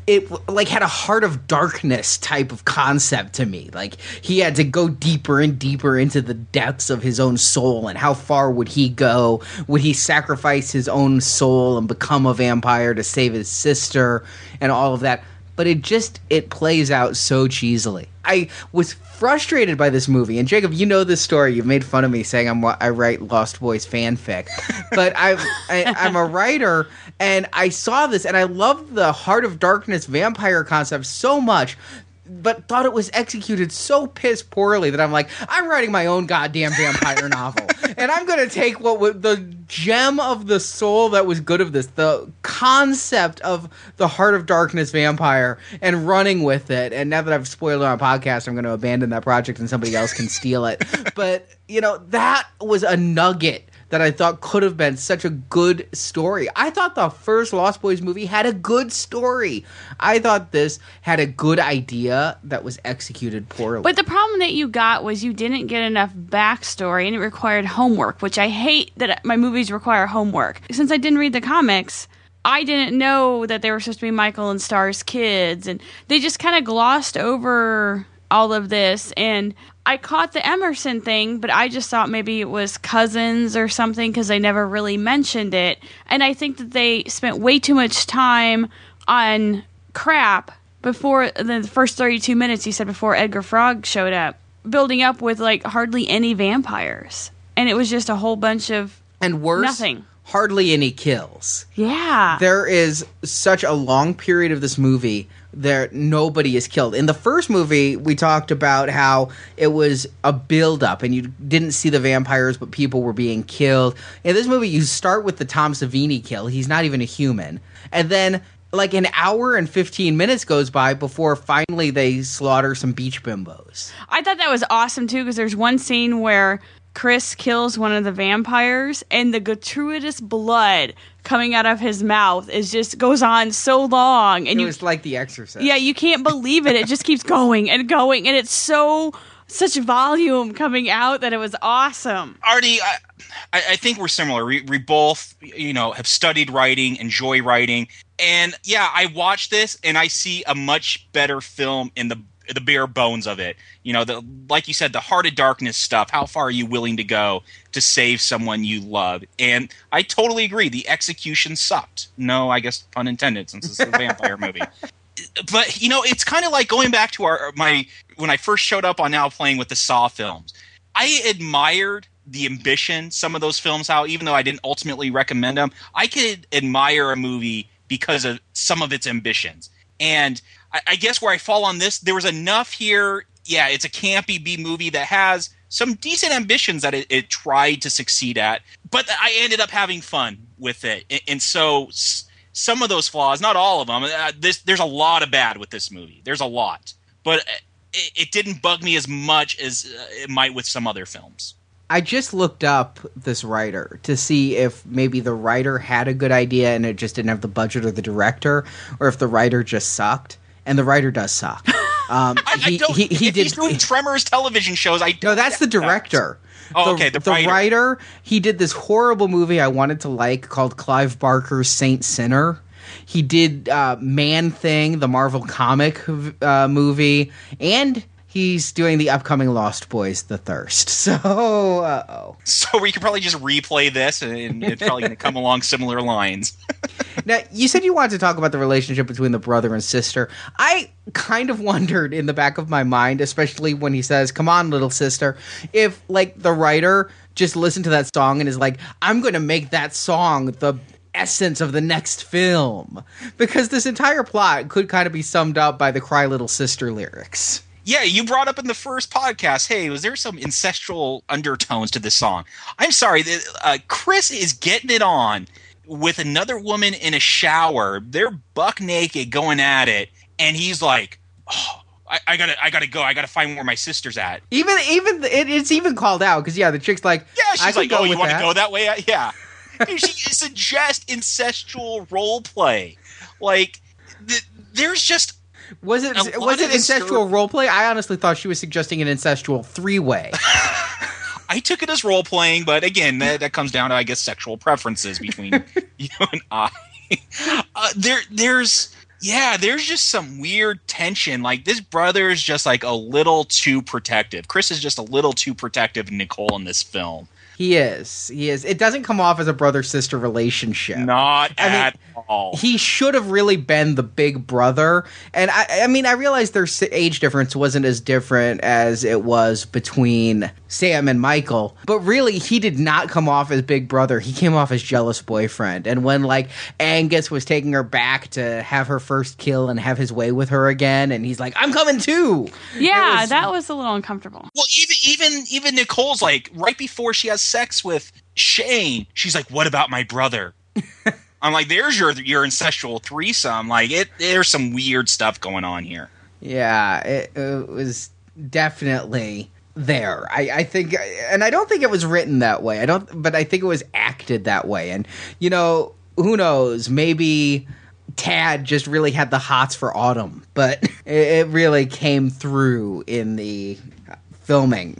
it like had a heart of darkness type of concept to me. Like he had to go deeper and deeper into the depths of his own soul and how far would he go? Would he sacrifice his own soul and become a vampire to save his sister and all of that but it just it plays out so cheesily. I was frustrated by this movie and jacob you know this story. You've made fun of me saying i'm i write lost boys fanfic but I, I i'm a writer and i saw this and i love the heart of darkness vampire concept so much but thought it was executed so piss poorly that I'm like, I'm writing my own goddamn vampire novel, and I'm gonna take what was the gem of the soul that was good of this, the concept of the heart of darkness vampire, and running with it. And now that I've spoiled it on a podcast, I'm gonna abandon that project and somebody else can steal it. But you know, that was a nugget that I thought could have been such a good story. I thought the first Lost Boys movie had a good story. I thought this had a good idea that was executed poorly. But the problem that you got was you didn't get enough backstory and it required homework, which I hate that my movies require homework. Since I didn't read the comics, I didn't know that they were supposed to be Michael and Star's kids, and they just kind of glossed over all of this. And I caught the Emerson thing, but I just thought maybe it was cousins or something because they never really mentioned it. And I think that they spent way too much time on crap before the first 32 minutes, you said, before Edgar Frog showed up, building up with like hardly any vampires. And it was just a whole bunch of and worse, nothing. hardly any kills. Yeah. There is such a long period of this movie there nobody is killed. In the first movie, we talked about how it was a build up and you didn't see the vampires but people were being killed. In this movie, you start with the Tom Savini kill. He's not even a human. And then like an hour and 15 minutes goes by before finally they slaughter some beach bimbos. I thought that was awesome too because there's one scene where Chris kills one of the vampires and the gratuitous blood coming out of his mouth is just goes on so long and It you was like The Exorcist. yeah you can't believe it it just keeps going and going and it's so such volume coming out that it was awesome Artie, I, I I think we're similar. We, we both, you know, have studied writing, enjoy writing, and yeah, I watch this and I see a much better film in the the bare bones of it. You know, the like you said, the heart of darkness stuff. How far are you willing to go to save someone you love? And I totally agree. The execution sucked. No, I guess pun intended, since it's a vampire movie. But you know, it's kind of like going back to our my when I first showed up on now playing with the Saw films. I admired the ambition some of those films how even though I didn't ultimately recommend them, I could admire a movie because of some of its ambitions. And I, I guess where I fall on this, there was enough here. Yeah, it's a campy B movie that has some decent ambitions that it, it tried to succeed at, but I ended up having fun with it. And, and so s- some of those flaws, not all of them, uh, this, there's a lot of bad with this movie. There's a lot, but uh, it, it didn't bug me as much as uh, it might with some other films. I just looked up this writer to see if maybe the writer had a good idea and it just didn't have the budget or the director, or if the writer just sucked. And the writer does suck. Um, I, I he, don't. he, he if did. he's doing Tremors television shows, I no, that's the director. Oh, okay, the writer. He did this horrible movie I wanted to like called Clive Barker's Saint Sinner. He did uh, Man Thing, the Marvel comic uh, movie, and he's doing the upcoming Lost Boys: The Thirst. So, uh oh. So we could probably just replay this, and it's probably going to come along similar lines. Now, you said you wanted to talk about the relationship between the brother and sister. I kind of wondered in the back of my mind, especially when he says, Come on, little sister, if, like, the writer just listened to that song and is like, I'm going to make that song the essence of the next film. Because this entire plot could kind of be summed up by the Cry Little Sister lyrics. Yeah, you brought up in the first podcast. Hey, was there some incestual undertones to this song? I'm sorry, the- uh, Chris is getting it on with another woman in a shower. They're buck naked, going at it, and he's like, "Oh, I, I gotta, I gotta go. I gotta find where my sister's at." Even, even, it, it's even called out because, yeah, the chick's like, Yeah, she's like, "Oh, you want to go that way?" Uh, Yeah. she suggests incestual role play. Like, th- there's just Was it was it incestual story- roleplay? I honestly thought she was suggesting an incestual three way. I took it as role playing, but again, that, that comes down to I guess sexual preferences between you and I. Uh, there, there's yeah, there's just some weird tension. Like this brother is just like a little too protective. Chris is just a little too protective of Nicole in this film. He is. He is. It doesn't come off as a brother sister relationship. Not I mean, at all. He should have really been the big brother. And I, I mean, I realized their age difference wasn't as different as it was between Sam and Michael. But really, he did not come off as big brother. He came off as jealous boyfriend. And when, like, Angus was taking her back to have her first kill and have his way with her again, and he's like, I'm coming too. Yeah, was- that was a little uncomfortable. Well, even even even Nicole's like right before she has sex with Shane, she's like, "What about my brother?" I'm like, "There's your your incestual threesome." Like, it there's some weird stuff going on here. Yeah, it, it was definitely there. I, I think, and I don't think it was written that way. I don't, but I think it was acted that way. And you know, who knows? Maybe Tad just really had the hots for Autumn, but it, it really came through in the filming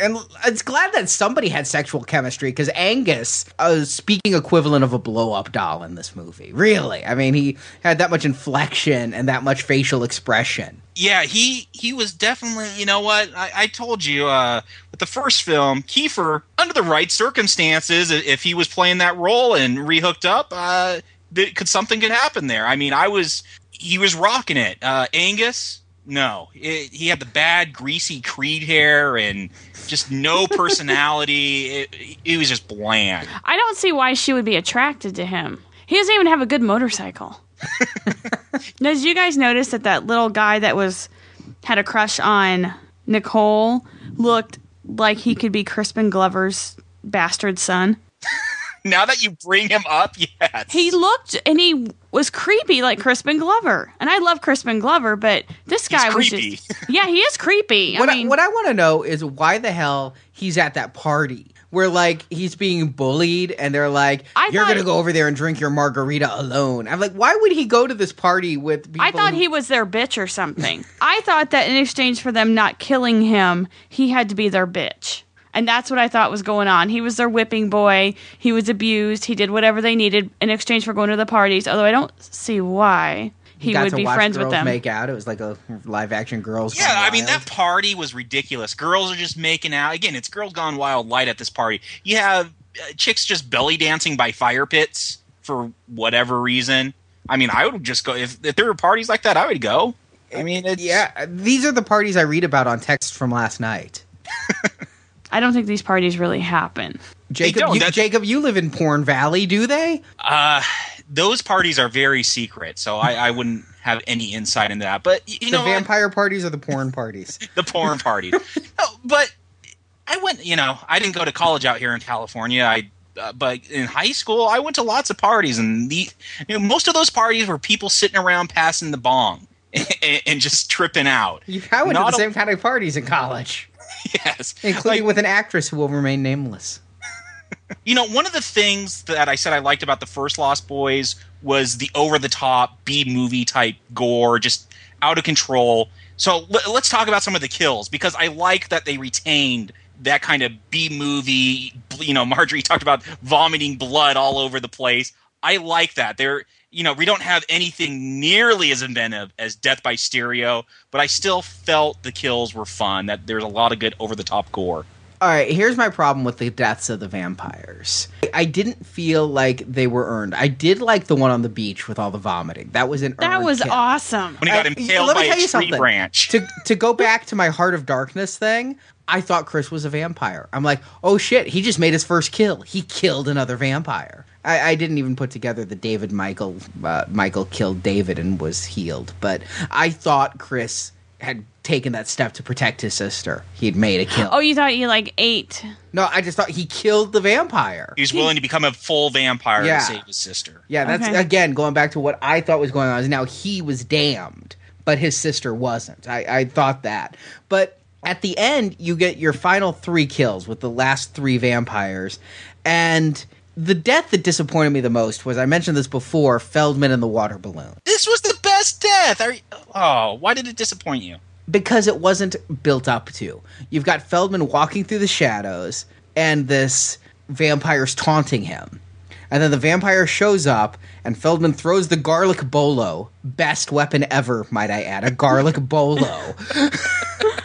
and it's glad that somebody had sexual chemistry because angus a speaking equivalent of a blow-up doll in this movie really i mean he had that much inflection and that much facial expression Yeah, he he was definitely. You know what? I, I told you uh, with the first film, Kiefer, under the right circumstances, if he was playing that role and rehooked up, uh, th- could something could happen there. I mean, I was he was rocking it. Uh, Angus, no, it, he had the bad greasy Creed hair and just no personality. it, it was just bland. I don't see why she would be attracted to him. He doesn't even have a good motorcycle. now, did you guys notice that that little guy that was had a crush on Nicole looked like he could be Crispin Glover's bastard son? Now that you bring him up, yes, He looked and he was creepy like Crispin Glover. And I love Crispin Glover, but this guy was creepy. just Yeah, he is creepy. what I I, what I want to know is why the hell he's at that party where like he's being bullied and they're like I you're gonna go over there and drink your margarita alone i'm like why would he go to this party with people I thought who- he was their bitch or something. I thought that in exchange for them not killing him, he had to be their bitch. And that's what I thought was going on. He was their whipping boy. He was abused. He did whatever they needed in exchange for going to the parties. Although I don't see why he, got would to be watch friends girls with them. make out it was like a live action girls Yeah, Gone I mean that party was ridiculous. Girls are just making out. Again, it's Girls Gone Wild light at this party. You have uh, chicks just belly dancing by fire pits for whatever reason. I mean, I would just go if, if there were parties like that. I would go. I mean, it's, yeah these are the parties i read about on text from last night I don't think these parties really happen. jacob you, jacob you live in porn valley do they Uh, those parties are very secret, so I, I wouldn't have any insight into that. But you the know, what? vampire parties or the porn parties the porn parties. no, but I went. You know, I didn't go to college out here in California. I. Uh, but in high school, I went to lots of parties, and the you know, most of those parties were people sitting around passing the bong and, and just tripping out. you, i went Not to the a- same kind of parties in college Yes, including Like, with an actress who will remain nameless you know, one of the things that I said I liked about the first Lost Boys was the over the top B movie type gore, just out of control. So l- let's talk about some of the kills because I like that they retained that kind of B movie. You know, Marjorie talked about vomiting blood all over the place. I like that. There, you know, we don't have anything nearly as inventive as Death by Stereo, but I still felt the kills were fun. That there's a lot of good over the top gore. All right, here's my problem with the deaths of the vampires. I didn't feel like they were earned. I did like the one on the beach with all the vomiting. That was an That earned was kill. awesome. When he got I- impaled let me by tell a you tree something. branch. To to go back to my Heart of Darkness thing, I thought Chris was a vampire. I'm like, oh shit, he just made his first kill. He killed another vampire. I, I didn't even put together the David Michael uh, Michael killed David and was healed, but I thought Chris had taken that step to protect his sister. He'd made a kill. Oh, you thought you like ate? No, I just thought he killed the vampire. He was willing to become a full vampire Yeah. to save his sister. Yeah, that's Okay. again going back to what I thought was going on. Is now he was damned, but his sister wasn't. I, I thought that, but at the end, you get your final three kills with the last three vampires, and the death that disappointed me the most was I mentioned this before: Feldman and the water balloon, This was the best death. Are you, oh, why did it disappoint you? because it wasn't built up to. You've got Feldman walking through the shadows, and this vampire's taunting him. And then the vampire shows up, and Feldman throws the garlic bolo. Best weapon ever, might I add. A garlic bolo.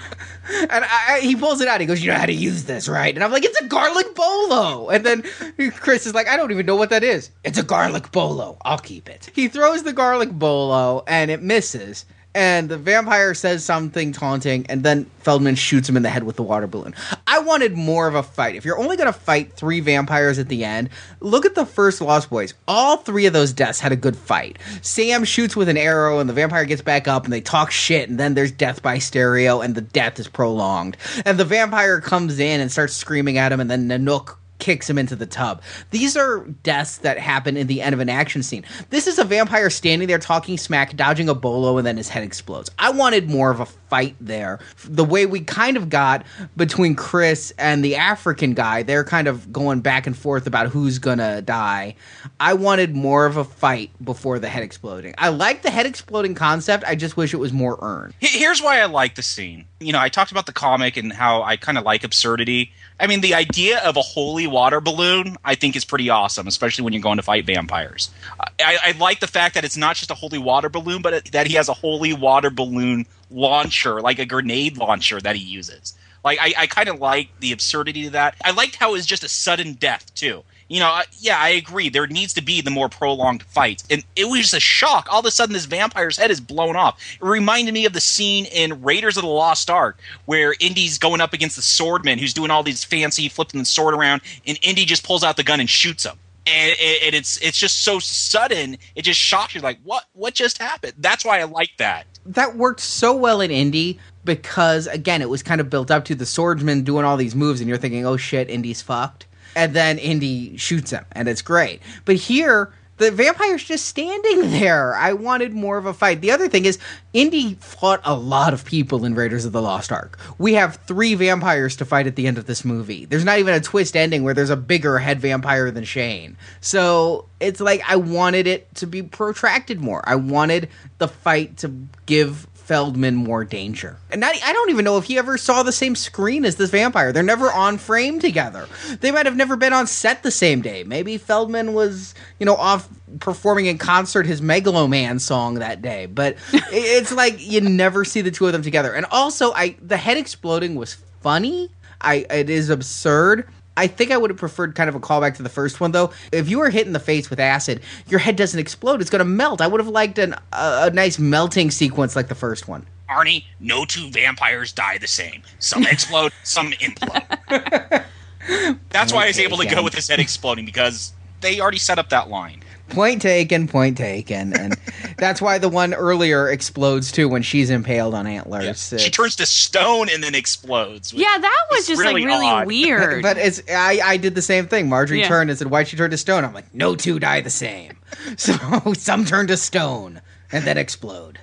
and I, I- he pulls it out. He goes, You know how to use this, right? And I'm like, It's a garlic bolo. And then Chris is like, I don't even know what that is. It's a garlic bolo. I'll keep it. He throws the garlic bolo, and it misses. And the vampire says something taunting, and then Feldman shoots him in the head with the water balloon. I wanted more of a fight. If you're only going to fight three vampires at the end, look at the first Lost Boys. All three of those deaths had a good fight. Sam shoots with an arrow, and the vampire gets back up, and they talk shit, and then there's death by stereo, and the death is prolonged. And the vampire comes in and starts screaming at him, and then Nanook kicks him into the tub. These are deaths that happen in the end of an action scene. This is a vampire standing there talking smack, dodging a bolo, and then his head explodes. I wanted more of a fight there. The way we kind of got between Chris and the African guy, they're kind of going back and forth about who's gonna die. I wanted more of a fight before the head exploding. I like the head exploding concept. I just wish it was more earned. Here's why I like the scene. You know, I talked about the comic and how I kind of like absurdity. I mean, the idea of a holy water balloon, I think, is pretty awesome, especially when you're going to fight vampires. I, I like the fact that it's not just a holy water balloon, but that he has a holy water balloon launcher, like a grenade launcher that he uses. Like, I, I kind of like the absurdity of that. I liked how it was just a sudden death, too. You know, yeah, I agree. There needs to be the more prolonged fight. And it was just a shock. All of a sudden, this vampire's head is blown off. It reminded me of the scene in Raiders of the Lost Ark where Indy's going up against the swordman who's doing all these fancy flipping the sword around, and Indy just pulls out the gun and shoots him. And, and it's it's just so sudden. It just shocks you. Like what what just happened? That's why I like that. that worked so well in Indy because again, it was kind of built up to the swordsman doing all these moves, and you're thinking, "Oh shit, Indy's fucked," and then Indy shoots him, and it's great. But here, the vampire's just standing there. I wanted more of a fight. The other thing is, Indy fought a lot of people in Raiders of the Lost Ark. We have three vampires to fight at the end of this movie. There's not even a twist ending where there's a bigger head vampire than Shane. So it's like I wanted it to be protracted more. I wanted the fight to give Feldman more danger. And not, I don't even know if he ever saw the same screen as this vampire. They're never on frame together. They might have never been on set the same day. Maybe Feldman was, you know, off performing in concert his Megaloman song that day. But it's like you never see the two of them together. And also, I the head exploding was funny. I it is absurd. I think I would have preferred kind of a callback to the first one, though. If you were hit in the face with acid, your head doesn't explode; it's going to melt. I would have liked an, a, a nice melting sequence like the first one. Arnie, no two vampires die the same. Some explode, some implode. That's why I was able to go with his head exploding because they already set up that line. Point taken, point taken, and that's why the one earlier explodes too when she's impaled on antlers. She turns to stone and then explodes. Yeah, that was just really like really odd. weird. But it's I, I did the same thing. Marjorie Yeah. turned and said, "Why'd she turn to stone?" I'm like, "No two die the same." So some turn to stone and then explode.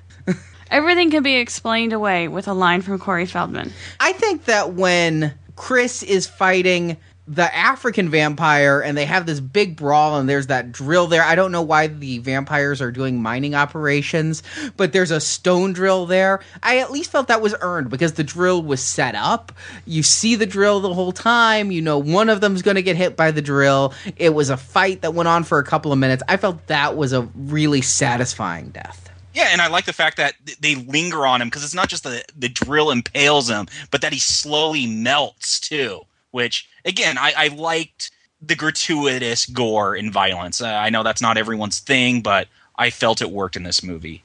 Everything can be explained away with a line from Corey Feldman. I think that when Chris is fighting the African vampire and they have this big brawl and there's that drill there. I don't know why the vampires are doing mining operations, but there's a stone drill there. I at least felt that was earned because the drill was set up. You see the drill the whole time. You know one of them's going to get hit by the drill. It was a fight that went on for a couple of minutes. I felt that was a really satisfying death. Yeah, and I like the fact that they linger on him because it's not just the the drill impales him, but that he slowly melts too which again, I, I liked the gratuitous gore and violence. Uh, I know that's not everyone's thing, but I felt it worked in this movie.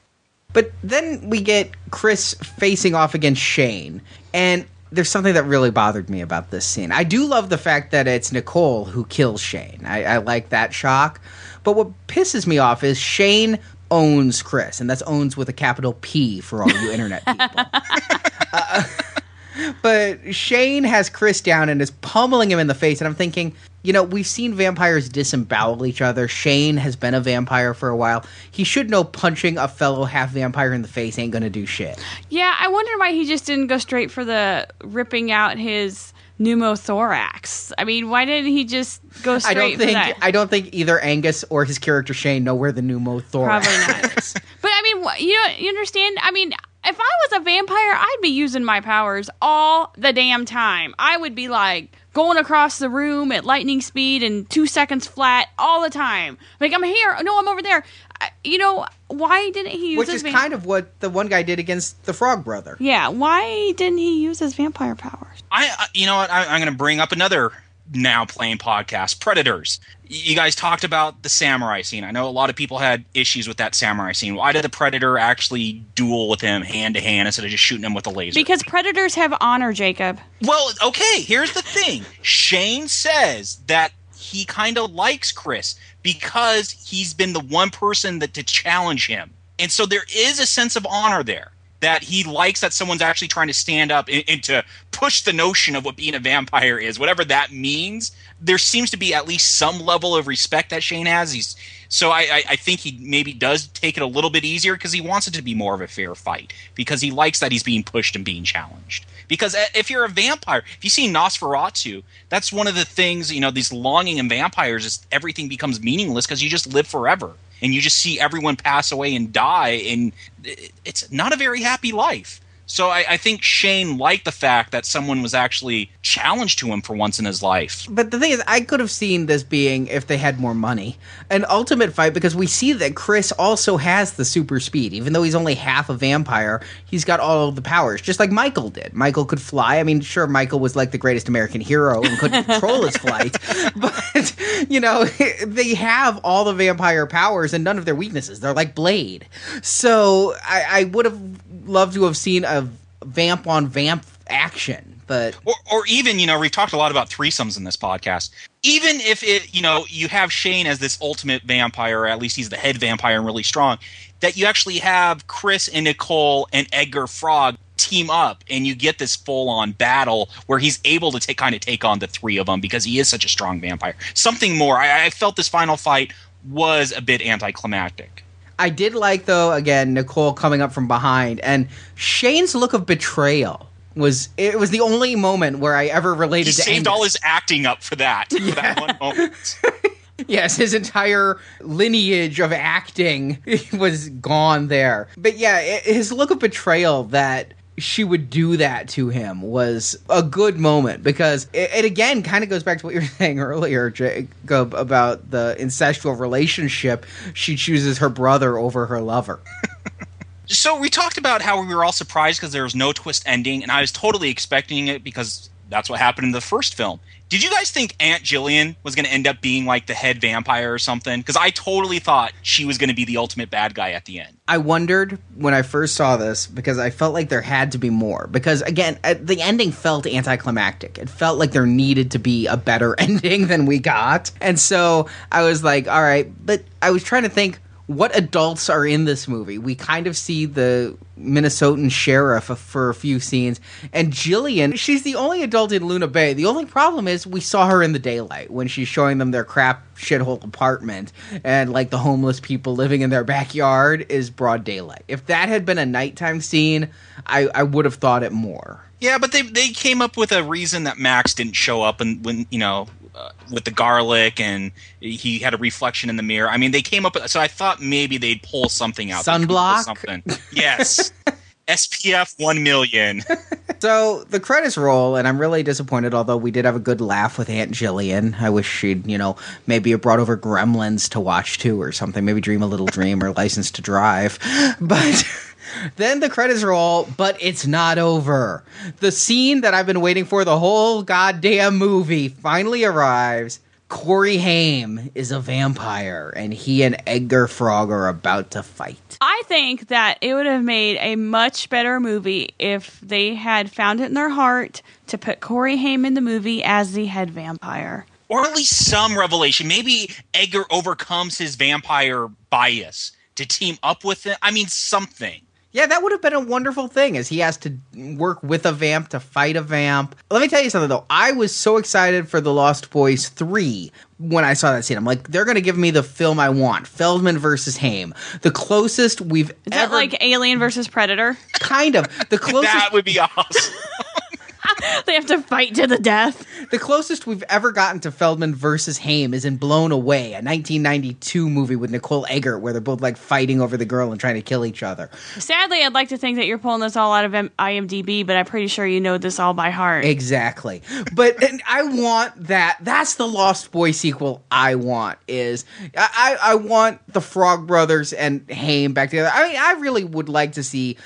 But then we get Chris facing off against Shane, and there's something that really bothered me about this scene. I do love the fact that it's Nicole who kills Shane. I, I like that shock. But what pisses me off is Shane owns Chris, and that's owns with a capital P for all you internet people. uh, but Shane has Chris down and is pummeling him in the face, and I'm thinking, you know, we've seen vampires disembowel each other. Shane has been a vampire for a while. He should know punching a fellow half vampire in the face ain't gonna do shit. Yeah, I wonder why he just didn't go straight for the ripping out his pneumothorax. I mean, why didn't he just go straight I don't for think that? I don't think either Angus or his character Shane know where the pneumothorax Probably not. is. But I mean, you know, you understand? I mean, if I was a vampire, I'd be using my powers all the damn time. I would be like going across the room at lightning speed and two seconds flat all the time. Like I'm here, no, I'm over there. I, you know, why didn't he use Which his is va- kind of what the one guy did against the Frog Brother. Yeah, why didn't he use his vampire powers? I, I you know what? I, I'm going to bring up another now playing podcast, Predators. You guys talked about the samurai scene. I know a lot of people had issues with that samurai scene. Why did the Predator actually duel with him hand to hand instead of just shooting him with a laser? Because predators have honor, Jacob. Well, okay, here's the thing. Shane says that he kind of likes Chris because he's been the one person that to challenge him. And so there is a sense of honor there that he likes that someone's actually trying to stand up and, and to push the notion of what being a vampire is, whatever that means. There seems to be at least some level of respect that Shane has. He's so I, I, I think he maybe does take it a little bit easier because he wants it to be more of a fair fight because he likes that he's being pushed and being challenged. Because uh, if you're a vampire, if you see Nosferatu, that's one of the things you know. These longing in vampires is everything becomes meaningless because you just live forever and you just see everyone pass away and die, and it's not a very happy life. So I, I think Shane liked the fact that someone was actually challenged to him for once in his life. But the thing is, I could have seen this being if they had more money, an ultimate fight because we see that Chris also has the super speed. Even though he's only half a vampire, he's got all of the powers, just like Michael did. Michael could fly. I mean, sure, Michael was like the greatest American hero and couldn't control his flight, but you know, they have all the vampire powers and none of their weaknesses. They're like Blade. So I, I would have loved to have seen a vamp on vamp action, but or, or even you know we've talked a lot about threesomes in this podcast. Even if it you know you have shane as this ultimate vampire or at least he's the head vampire and really strong that you actually have chris and nicole and edgar frog team up and you get this full-on battle where he's able to take kind of take on the three of them because he is such a strong vampire. Something more. I, I felt this final fight was a bit anticlimactic I did like though again Nicole coming up from behind. And Shane's look of betrayal was it was the only moment where I ever related he to saved Angus. all his acting up for that for that one moment. Yes his entire lineage of acting was gone there. But yeah his look of betrayal that she would do that to him was a good moment because it, it again kind of goes back to what you were saying earlier Jacob about the incestual relationship she chooses her brother over her lover so we talked about how we were all surprised because there was no twist ending, and I was totally expecting it because that's what happened in the first film. Did you guys think Aunt Jillian was going to end up being like the head vampire or something? Because I totally thought she was going to be the ultimate bad guy at the end. I wondered when I first saw this because I felt like there had to be more. Because again, uh, the ending felt anticlimactic. It felt like there needed to be a better ending than we got. And so I was like, all right, but I was trying to think what adults are in this movie. We kind of see the Minnesotan sheriff for a few scenes, and Jillian, she's the only adult in Luna Bay. The only problem is we saw her in the daylight when she's showing them their crap shithole apartment, and like the homeless people living in their backyard is broad daylight. If that had been a nighttime scene, I, I would have thought it more. Yeah, but they they came up with a reason that Max didn't show up, and when you know. Uh, with the garlic, and he had a reflection in the mirror. I mean, they came up. With, so I thought maybe they'd pull something out. They'd come up with Sunblock? something. Yes, SPF one million. So the credits roll, and I'm really disappointed. Although we did have a good laugh with Aunt Jillian, I wish she'd, you know, maybe have brought over Gremlins to watch too, or something. Maybe Dream a Little Dream or License to Drive. But Then the credits roll, but it's not over. The scene that I've been waiting for the whole goddamn movie finally arrives. Corey Haim is a vampire, and he and Edgar Frog are about to fight. I think that it would have made a much better movie if they had found it in their heart to put Corey Haim in the movie as the head vampire. or at least some revelation. Maybe Edgar overcomes his vampire bias to team up with him. I mean, something. Yeah, that would have been a wonderful thing as he has to work with a vamp to fight a vamp. Let me tell you something though. I was so excited for The Lost Boys 3 when I saw that scene. I'm like, they're going to give me the film I want. Feldman versus Haim. The closest we've Is that like Alien versus Predator? kind of the closest That would be awesome. they have to fight to the death. the closest we've ever gotten to Feldman versus Haim is in Blown Away, a 1992 movie with Nicole Eggert where they're both like fighting over the girl and trying to kill each other. Sadly, I'd like to think that you're pulling this all out of IMDb, but I'm pretty sure you know this all by heart. Exactly. But I want that. That's the Lost Boy sequel I want is I, I I want the Frog Brothers and Haim back together. I mean, I really would like to see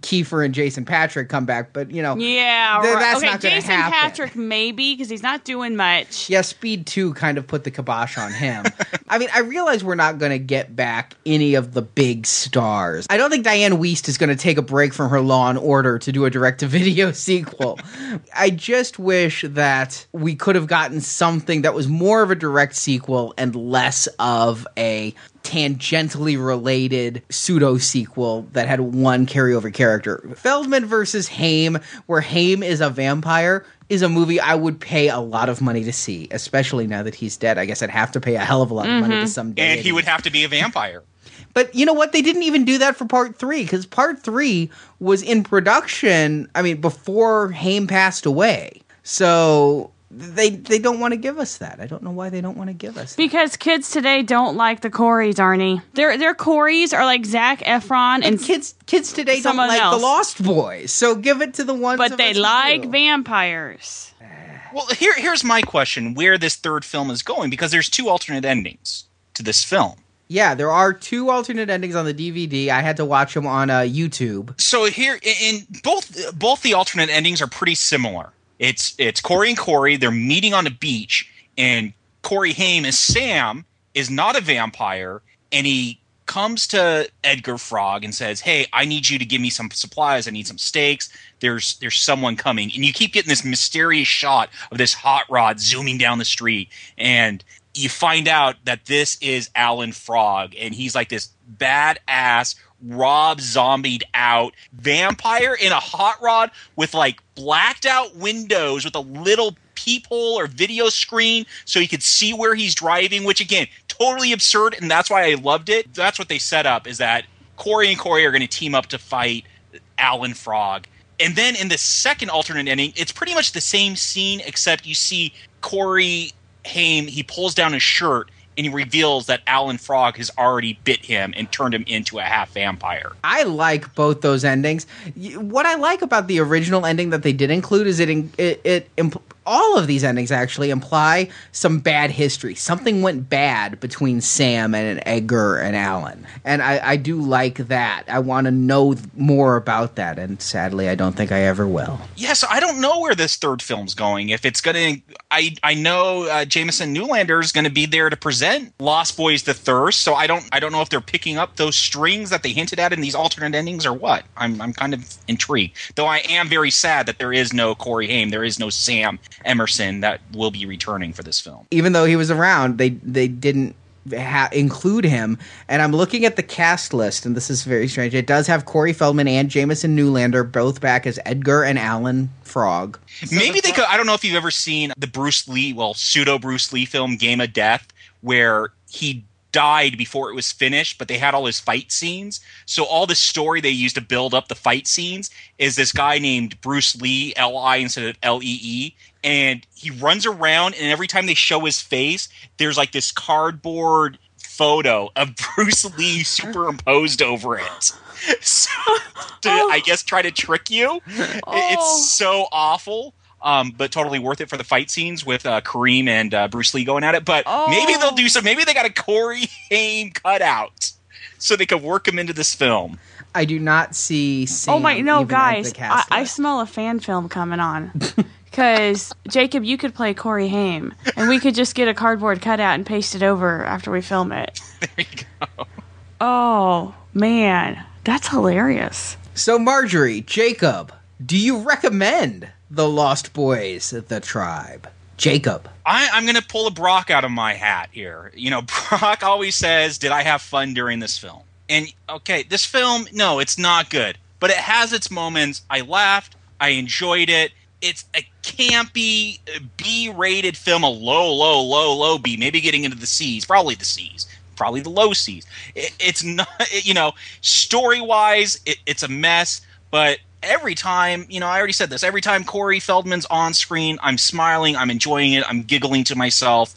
Kiefer and Jason Patric come back, but you know, yeah, th- that's okay. not gonna Jason happen. Patric maybe because he's not doing much. Yeah, Speed 2 kind of put the kibosh on him. I mean, I realize we're not going to get back any of the big stars. I don't think Dianne Wiest is going to take a break from her Law and Order to do a direct to video sequel. I just wish that we could have gotten something that was more of a direct sequel and less of a tangentially related pseudo sequel that had one carryover character. Feldman versus Haim, where Haim is a vampire, is a movie I would pay a lot of money to see, especially now that he's dead. I guess I'd have to pay a hell of a lot of money to mm-hmm. some and he would have to be a vampire. But you know what? They didn't even do that for part three because part three was in production. I mean, before Haim passed away, so they they don't want to give us that. I don't know why they don't want to give us. That. Because kids today don't like the Coreys, Arnie. Their their Coreys are like Zac Efron and And kids kids today don't like else. the Lost Boys, so give it to the ones. but of they us who like do. vampires. Well, here, here's my question: Where this third film is going? Because there's two alternate endings to this film. Yeah, there are two alternate endings on the DVD. I had to watch them on uh, YouTube. So here, in in both both the alternate endings are pretty similar. It's it's Corey and Corey. They're meeting on a beach, and Corey Haim is Sam is not a vampire, and he comes to Edgar Frog and says, "Hey, I need you to give me some supplies. I need some steaks. There's there's someone coming." And you keep getting this mysterious shot of this hot rod zooming down the street, and you find out that this is Alan Frog, and he's like this badass Rob zombied out vampire in a hot rod with like blacked out windows with a little peephole or video screen so you could see where he's driving, which again, totally absurd, and that's why I loved it. That's what they set up is that Corey and Corey are going to team up to fight Alan Frog. And then in the second alternate ending, it's pretty much the same scene, except you see Corey Haim, he pulls down his shirt and he reveals that Alan Frog has already bit him and turned him into a half vampire. I like both those endings. What I like about the original ending that they did include is it it, it impl- all of these endings actually imply some bad history. Something went bad between Sam and Edgar and Alan, and I, I do like that. I want to know more about that, and sadly, I don't think I ever will. Yeah, so I don't know where this third film's going. If it's going to, I I know uh, Jamison Newlander is going to be there to present Lost Boys: The Thirst. So I don't I don't know if they're picking up those strings that they hinted at in these alternate endings or what. I'm I'm kind of intrigued. Though I am very sad that there is no Corey Haim, there is no Sam Emerson that will be returning for this film. even though he was around, they they didn't ha- include him. And I'm looking at the cast list, and this is very strange. It does have Corey Feldman and Jamison Newlander both back as Edgar and Alan Frog. Maybe they could. I don't know if you've ever seen the Bruce Lee, well, pseudo Bruce Lee film Game of Death, where he died before it was finished, but they had all his fight scenes. So all the story they used to build up the fight scenes is this guy named Bruce Lee, L I instead of L E E, and he runs around, and every time they show his face, there's like this cardboard photo of Bruce Lee superimposed over it. So, to, I guess, try to trick you. Oh. It's so awful. Um, but totally worth it for the fight scenes with uh, Kareem and uh, Bruce Lee going at it. But maybe Oh. they'll do some. Maybe they got a Corey Haim cutout so they could work him into this film. I do not see. Sam oh my no, even guys! the cast I, I smell a fan film coming on. Because Jacob, you could play Corey Haim, and we could just get a cardboard cutout and paste it over after we film it. There you go. Oh man, that's hilarious. So, Marjorie, Jacob, do you recommend The Lost Boys, The Tribe? Jacob. I, I'm going to pull a Brock out of my hat here. You know, Brock always says, "Did I have fun during this film?" And okay, this film, no, it's not good, but it has its moments. I laughed. I enjoyed it. It's a campy uh, B-rated film, a low, low, low, low B, maybe getting into the C's, probably the C's, probably the low C's. It, it's not, you know, story-wise, it, it's a mess, but every time, you know, I already said this. Every time Corey Feldman's on screen, I'm smiling, I'm enjoying it, I'm giggling to myself.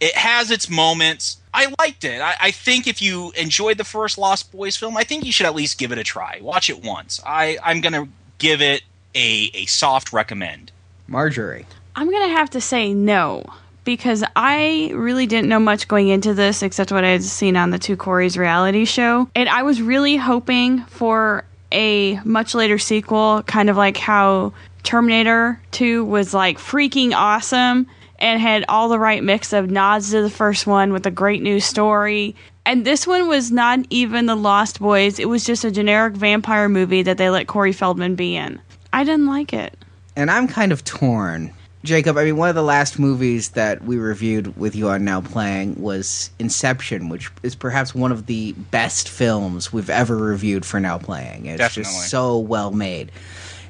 It has its moments. I liked it. I, I think if you enjoyed the first Lost Boys film, I think you should at least give it a try. Watch it once. I, I'm going to give it a, a soft recommend. Marjorie. I'm gonna have to say no because I really didn't know much going into this except what I had seen on the Two Corey's reality show, and I was really hoping for a much later sequel, kind of like how Terminator 2 was like freaking awesome and had all the right mix of nods to the first one with a great new story. And this one was not even The Lost Boys, it was just a generic vampire movie that they let Corey Feldman be in. I didn't like it. And I'm kind of torn. Jacob, I mean, one of the last movies that we reviewed with you on Now Playing was Inception, which is perhaps one of the best films we've ever reviewed for Now Playing. It's Definitely. just so well made.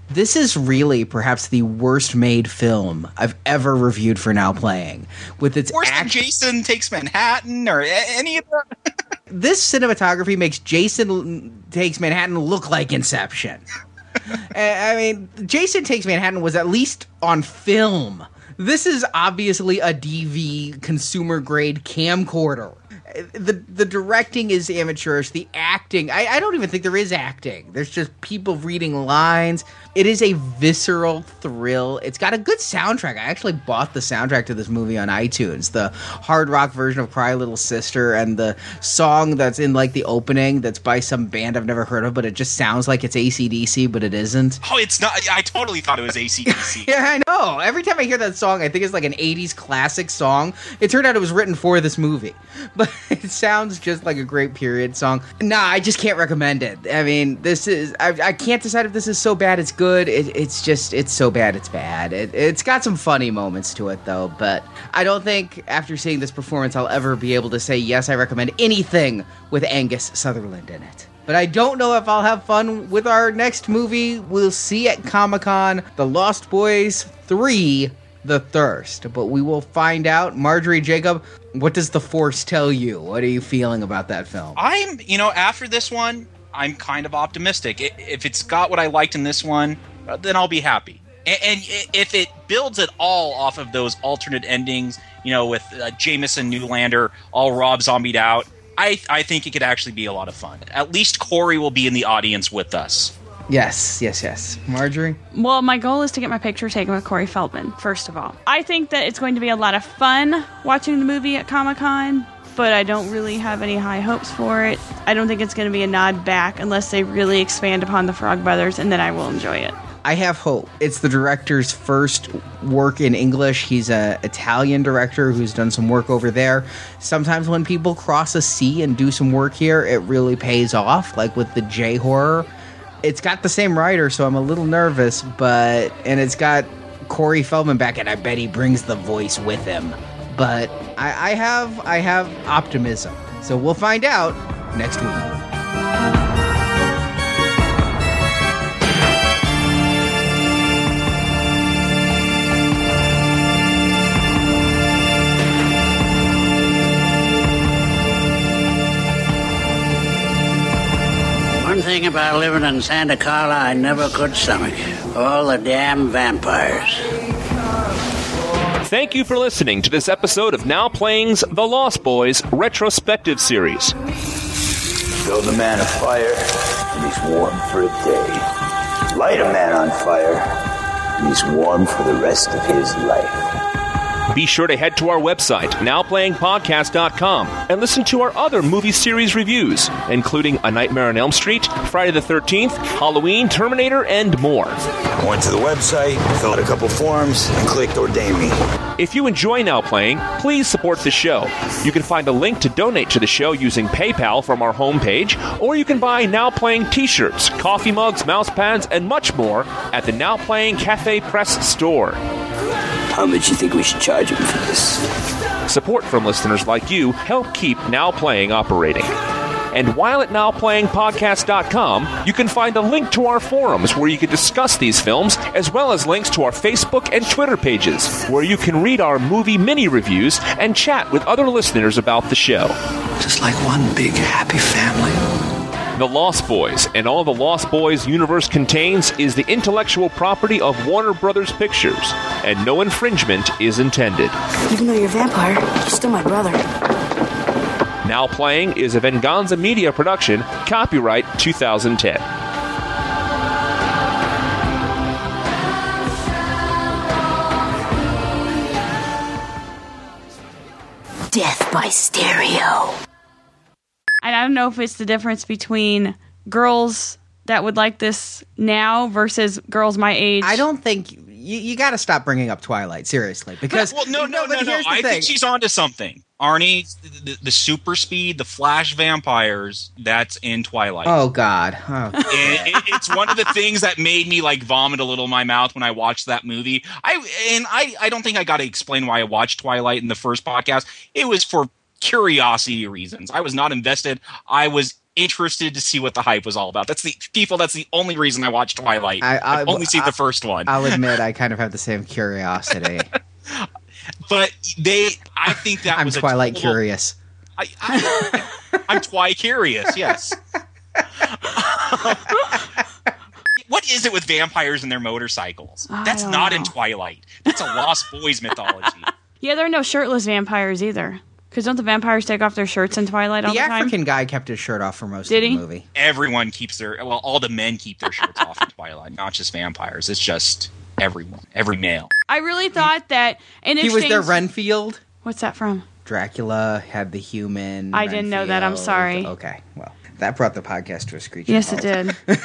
This is really perhaps the worst made film I've ever reviewed for Now Playing. With its Worse than act- Jason Takes Manhattan or a- any of the. this cinematography makes Jason Takes Manhattan look like Inception. I mean, Jason Takes Manhattan was at least on film. This is obviously a DV consumer grade camcorder. The the directing is amateurish. The acting, I, I don't even think there is acting. There's just people reading lines. It is a visceral thrill. It's got a good soundtrack. I actually bought the soundtrack to this movie on iTunes. The hard rock version of Cry Little Sister and the song that's in like the opening that's by some band I've never heard of, but it just sounds like it's ACDC, but it isn't. Oh, it's not. I totally thought it was ACDC. Yeah, I know. Every time I hear that song, I think it's like an 80s classic song. It turned out it was written for this movie. But it sounds just like a great period song. Nah, I just can't recommend it. I mean, this is. I, I can't decide if this is so bad it's good. It, it's just. It's so bad it's bad. It, it's got some funny moments to it, though. But I don't think after seeing this performance, I'll ever be able to say, yes, I recommend anything with Angus Sutherland in it. But I don't know if I'll have fun with our next movie. We'll see at Comic Con The Lost Boys 3 The Thirst. But we will find out. Marjorie Jacob, what does the Force tell you? What are you feeling about that film? I'm, you know, after this one, I'm kind of optimistic. If it's got what I liked in this one, uh, then I'll be happy. And if it builds at all off of those alternate endings, you know, with uh, Jamison Newlander all Rob Zombied out, I I think it could actually be a lot of fun. At least Corey will be in the audience with us. Yes, yes, yes. Marjorie? Well, my goal is to get my picture taken with Corey Feldman, first of all. I think that it's going to be a lot of fun watching the movie at Comic Con, but I don't really have any high hopes for it. I don't think it's going to be a nod back unless they really expand upon the Frog Brothers, and then I will enjoy it. I have hope. It's the director's first work in English. He's a Italian director who's done some work over there. Sometimes when people cross a sea and do some work here, it really pays off, like with the J horror. It's got the same writer, so I'm a little nervous, but and it's got Corey Feldman back, and I bet he brings the voice with him. But I, I have I have optimism. So we'll find out next week. Thing about living in Santa Carla I never could stomach. All the damn vampires. Thank you for listening to this episode of Now Playing's The Lost Boys retrospective series. Build a man a fire, and he's warm for a day. Light a man on fire, and he's warm for the rest of his life. Be sure to head to our website, nowplayingpodcast.com, and listen to our other movie series reviews, including A Nightmare on Elm Street, Friday the 13th, Halloween, Terminator, and more. I went to the website, filled out a couple forms, and clicked ordain me. If you enjoy Now Playing, please support the show. You can find a link to donate to the show using PayPal from our homepage, or you can buy Now Playing t shirts, coffee mugs, mouse pads, and much more at the Now Playing Cafe Press store. How much you think we should charge him for this? Support from listeners like you help keep Now Playing operating. And while at nowplayingpodcast.com, you can find a link to our forums where you can discuss these films, as well as links to our Facebook and Twitter pages, where you can read our movie mini reviews and chat with other listeners about the show. Just like one big happy family. The Lost Boys and all the Lost Boys universe contains is the intellectual property of Warner Brothers Pictures, and no infringement is intended. Even though you're a vampire, you're still my brother. Now Playing is a Venganza Media production, copyright 2010. Death by stereo. And I don't know if it's the difference between girls that would like this now versus girls my age. I don't think you, you got to stop bringing up Twilight seriously because well, no, no, no, but no. I thing. think she's onto something. Arnie, the, the super speed, the flash vampires, that's in Twilight. Oh God! Oh. And it, it's one of the things that made me like vomit a little in my mouth when I watched that movie. I and I, I don't think I got to explain why I watched Twilight in the first podcast. It was for curiosity reasons. I was not invested. I was interested to see what the hype was all about. That's the people. That's the only reason I watched Twilight. I- I- I've only seen I- the first one. I'll admit I kind of have the same curiosity. but they, I think that I'm was a Twilight total- curious. I, I, I'm twi curious. Yes. what is it with vampires and their motorcycles? I That's don't not in. Twilight. That's a Lost Boys mythology. Yeah, there are no shirtless vampires either. Because don't the vampires take off their shirts in Twilight all The the, time? African guy kept his shirt off for most Did of the he? movie. Everyone keeps their well, all the men keep their shirts off in Twilight, not just vampires. It's just everyone, every male. I really thought that in He was their Renfield. What's that from? Dracula had the human. I didn't know that. I'm sorry. Okay, well, that brought the podcast to a screeching Yes, it did.